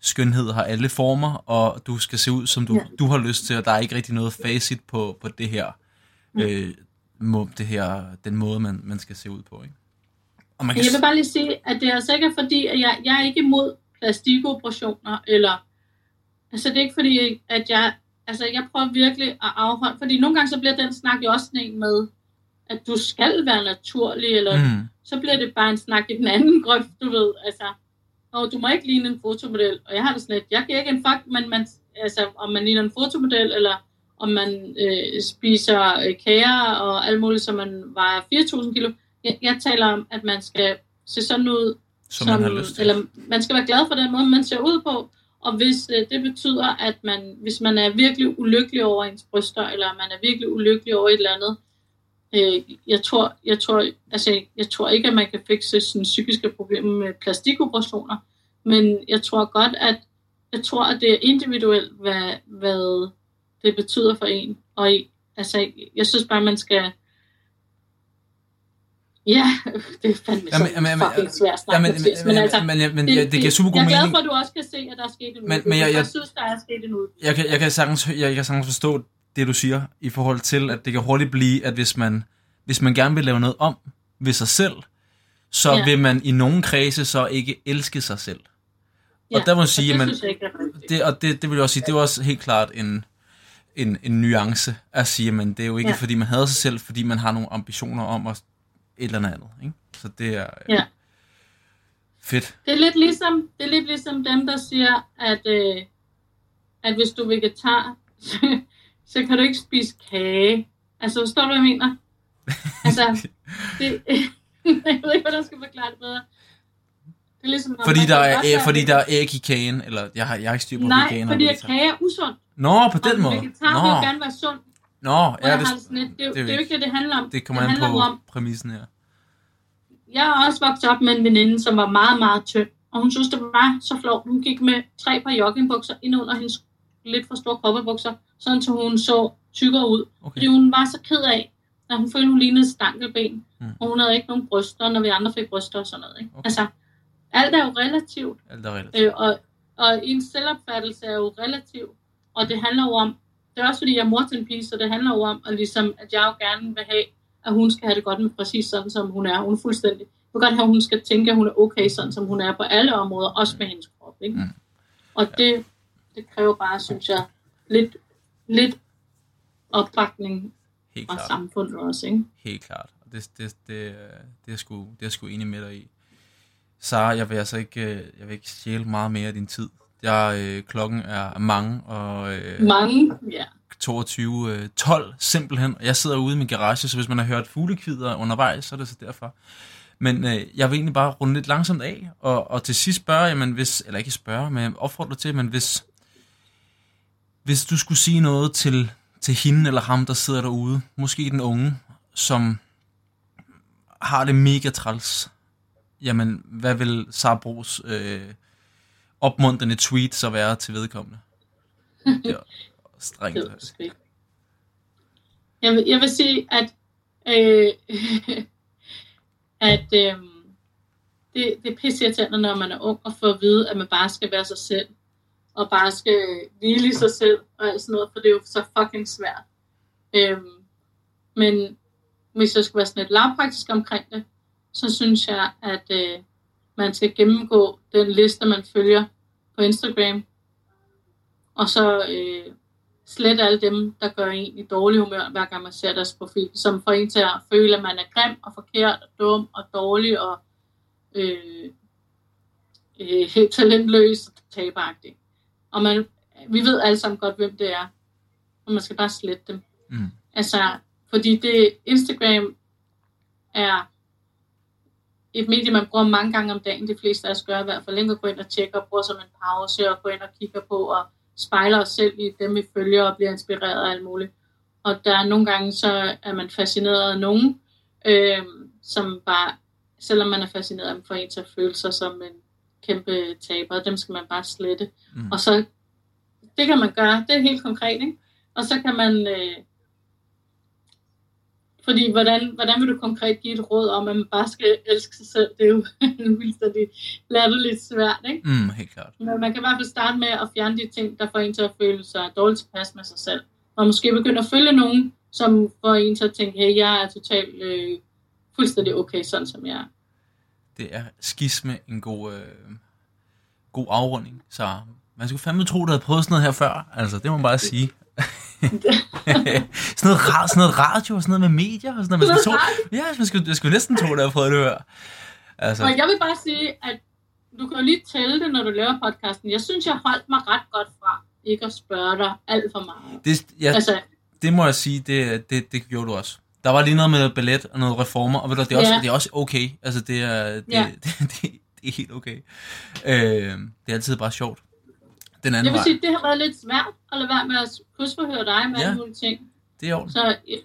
skønhed har alle former, og du skal se ud, som du, Ja. du har lyst til, og der er ikke rigtig noget facit på, på det her, Mm. øh, må, det her, den måde, man, man skal se ud på, ikke? Og man kan, Jeg vil bare lige sige, at det er altså ikke fordi, at jeg, jeg er ikke imod plastikoperationer, eller, altså det er ikke fordi, at jeg, altså jeg prøver virkelig at afholde, fordi nogle gange så bliver den snak jo også sådan en med, at du skal være naturlig, eller mm, så bliver det bare en snak i den anden grøft, du ved, altså, og du må ikke ligne en fotomodel, og jeg har det sådan lidt, jeg giver ikke en fuck, men man, altså, om man ligner en fotomodel, eller om man øh, spiser øh, kager og alt muligt, så man vejer 4.000 kilo. Jeg, jeg taler om, at man skal se sådan ud, som, man har lyst til. eller man skal være glad for den måde, man ser ud på, og hvis øh, det betyder, at man, hvis man er virkelig ulykkelig over ens bryster, eller man er virkelig ulykkelig over et eller andet, øh, jeg tror, jeg tror, altså, jeg tror ikke, at man kan fikse sådan psykiske problemer med plastikoperationer, men jeg tror godt, at jeg tror, at det er individuelt, hvad, hvad det betyder for en. Og altså, jeg synes bare, man skal... Ja, (laughs) det er fandme Jamen, så jamen, jamen, svært snak, Ja, men, Mathias, men, men altså, men, men, men, ja, det giver super god jeg er glad mening. for, at du også kan se, at der er sket en Men- udvikling. men jeg- jeg, jeg- synes, der er sket en udvikling. jeg kan, jeg kan sagtens, jeg, jeg kan sagtens forstå det, du siger, i forhold til, at det kan hurtigt blive, at hvis man, hvis man gerne vil lave noget om ved sig selv, så Ja. ja. vil man i nogle kredse så ikke elske sig selv. Og der må jeg sige, og det man, og det, det vil jeg også sige, det er også helt klart en, en, en nuance at sige, men det er jo ikke, Ja. ja. fordi man hader sig selv, fordi man har nogle ambitioner om at et eller andet andet. Ikke? Så det er øh, Ja. fedt. Det er lidt ligesom, det er lidt ligesom dem, der siger, at, øh, at hvis du er vegetar, (laughs) så kan du ikke spise kage. Altså, forstår du, hvad jeg mener? Altså, (laughs) det, (laughs) jeg ved ikke, hvordan jeg skal forklare det bedre. Det er ligesom, Fordi der, er, æg, fordi der er æg i kagen, eller jeg har, jeg har ikke styr på Nej, veganer. fordi og at kage er usund. Nå, på den og måde. vegetar Nå, vil gerne være sund. Nå Ja, det, har det, det, det, det er jo ikke det, det handler om. det kommer det an på om, præmissen her. jeg er også vokset op med en veninde, som var meget, meget tynd. Og hun synes, det var så flot. Hun gik med tre par joggingbukser ind under hendes lidt for store kopperbukser, sådan så hun så tykkere ud. Okay. Fordi hun var så ked af, at hun følte, hun lignede et stankelben. Mm. Og hun havde ikke nogen bryster, når vi andre fik bryster og sådan noget. Ikke? Okay. Altså, alt er jo relativt. Alt er relativt. Øh, og, og ens selvopfattelse er jo relativ. Og det handler jo om, det er også fordi, jeg er mor til en pige, så det handler jo om, at, ligesom, at jeg jo gerne vil have, at hun skal have det godt med præcis sådan, som hun er. Hun er fuldstændig. Jeg vil godt have, at hun skal tænke, at hun er okay, sådan som hun er på alle områder, også med hendes krop. Ikke? Mm. Og det, det kræver bare, synes jeg, lidt, lidt opbakning Helt fra klart. samfundet også. Ikke? Helt klart. Og det, det, det, det, er sgu, det er sgu enig med dig i. Sara, jeg vil altså ikke, øh, jeg vil ikke stjæle meget mere af din tid. Jeg, øh, klokken er mange, og øh, Mange, ja. 22, øh, 12 simpelthen. Og jeg sidder ude i min garage, så hvis man har hørt fuglekvider undervejs, så er det så derfor. Men øh, jeg vil egentlig bare runde lidt langsomt af, og, og til sidst spørge, jamen hvis, eller ikke spørge, men opfordre til, men hvis, hvis du skulle sige noget til, til hende eller ham, der sidder derude, måske den unge, som har det mega træls, jamen hvad vil Sara Bros øh, opmuntrende tweet så være til vedkommende? Det er strengt. Jeg vil, jeg vil sige, at, øh, (laughs) at øh, det, det er pisse når man er ung og får at vide, at man bare skal være sig selv, og bare skal hvile i sig selv, og alt sådan noget, for det er jo så fucking svært. Øhm, men hvis jeg skal være sådan lidt lavpraktisk omkring det, så synes jeg, at øh, man skal gennemgå den liste, man følger på Instagram, og så øh, slet alle dem, der gør en i dårlig humør, hver gang man ser deres profil, som får en til at føle, at man er grim og forkert og dum og dårlig og øh, øh, helt talentløs og taberagtig. Og man, vi ved alle sammen godt, hvem det er, og man skal bare slette dem. Mm. Altså, fordi det Instagram er et medie, man bruger mange gange om dagen, de fleste af os gør i hvert fald, at gå ind og tjekke og bruge som en pause og gå ind og kigge på og spejler os selv i dem, vi følger og bliver inspireret af alt muligt. Og der er nogle gange, så er man fascineret af nogen, øh, som bare, selvom man er fascineret af dem, får en til at føle sig som en kæmpe taber, dem skal man bare slette. Mm. Og så, det kan man gøre, det er helt konkret, ikke? Og så kan man, øh, fordi hvordan, hvordan vil du konkret give et råd om, at man bare skal elske sig selv? Det er jo (laughs) fuldstændig latterligt svært, ikke? Mm, helt klart. Men man kan i hvert fald starte med at fjerne de ting, der får en til at føle sig dårligt tilpas med sig selv. Og måske begynde at følge nogen, som får en til at tænke, hey, jeg er totalt øh, fuldstændig okay, sådan som jeg er. Det er skisme en god, øh, god afrunding. Så man skulle fandme tro, du havde prøvet sådan noget her før. Altså, det må man bare sige. (laughs) sådan, noget, ra- sådan noget radio og sådan noget med medier og sådan noget. Man skulle tro, ja, man skulle, jeg skulle næsten tro, at jeg prøvet det her. Altså, Og jeg vil bare sige, at du kan jo lige tælle det, når du laver podcasten. Jeg synes, jeg holdt mig ret godt fra ikke at spørge dig alt for meget. det, ja, Altså, det må jeg sige, det, det, det gjorde du også. Der var lige noget med ballet og noget reformer, og ved du, det er også, Ja. det er også okay. Altså, det er, det, Ja. (laughs) det, det, det er helt okay. Øh, det er altid bare sjovt. Den anden jeg vil vej, sige, det har været lidt svært at lade være med at krydsforhøre dig med Ja. alle mulige ting. det er jo. Så jeg,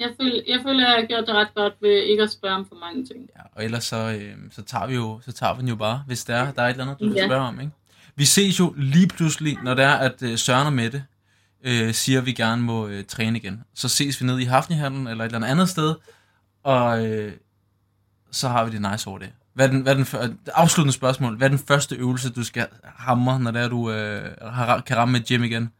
jeg, føler, jeg føler, jeg har gjort det ret godt ved ikke at spørge om for mange ting. Ja, og ellers så, øh, så tager vi jo så tager vi den jo bare, hvis der er, der er et eller andet, du vil Ja. spørge om. Ikke? Vi ses jo lige pludselig, når det er, at øh, Søren og Mette øh, siger, at vi gerne må øh, træne igen. Så ses vi nede i Hafnihallen eller et eller andet sted, og øh, så har vi det nice over det. Hvad er den, hvad er den før, afsluttende spørgsmål. Hvad er den første øvelse, du skal hamre, når det er, du øh, har, kan ramme et gym igen?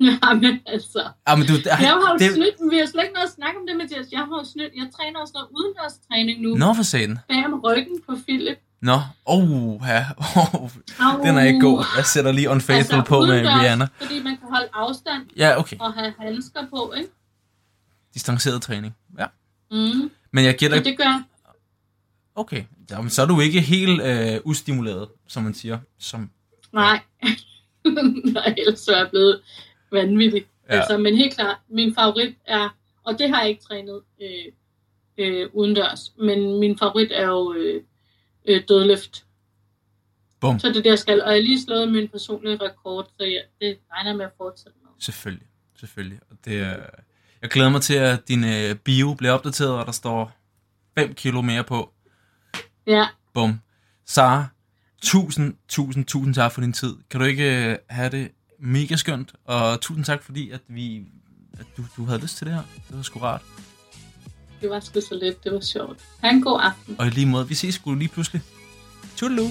Jamen altså. Ja, men du, det, Jeg har jo det, snydt, vi har slet ikke noget at snakke om det, Mathias. Jeg har jo snydt. Jeg træner også noget udendørstræning nu. Nå, for satan. Bag om ryggen på Philip. Nå, oh, ja. Oh, den er ikke god. Jeg sætter lige Unfaithful på med Rihanna. Fordi man kan holde afstand Ja, okay. og have handsker på, ikke? Distanceret træning. Ja. Mm. Men jeg gætter... Og det gør, Okay. Jamen, så er du ikke helt øh, ustimuleret, som man siger. Som, nej. (laughs) nej, ellers så er jeg blevet vanvittig. Ja. Altså, men helt klart, min favorit er, og det har jeg ikke trænet øh, øh, udendørs, men min favorit er jo øh, øh, dødløft. Bum. Så det er jeg skal. Og jeg lige slået min personlige rekord, så jeg, det regner med at fortsætte med. selvfølgelig. Selvfølgelig. Og det, øh, jeg glæder mig til, at din øh, bio bliver opdateret, og der står 5 kilo mere på. Ja, Bum. Sara, tusind, tusind, tusind tak for din tid. Kan du ikke øh, have det mega skønt, og tusind tak, fordi at vi, at du, du havde lyst til det her. Det var sgu rart det var sgu så lidt. Det var sjovt. Ha' en god aften. Og i lige måde, vi ses sgu lige pludselig. Toodaloo.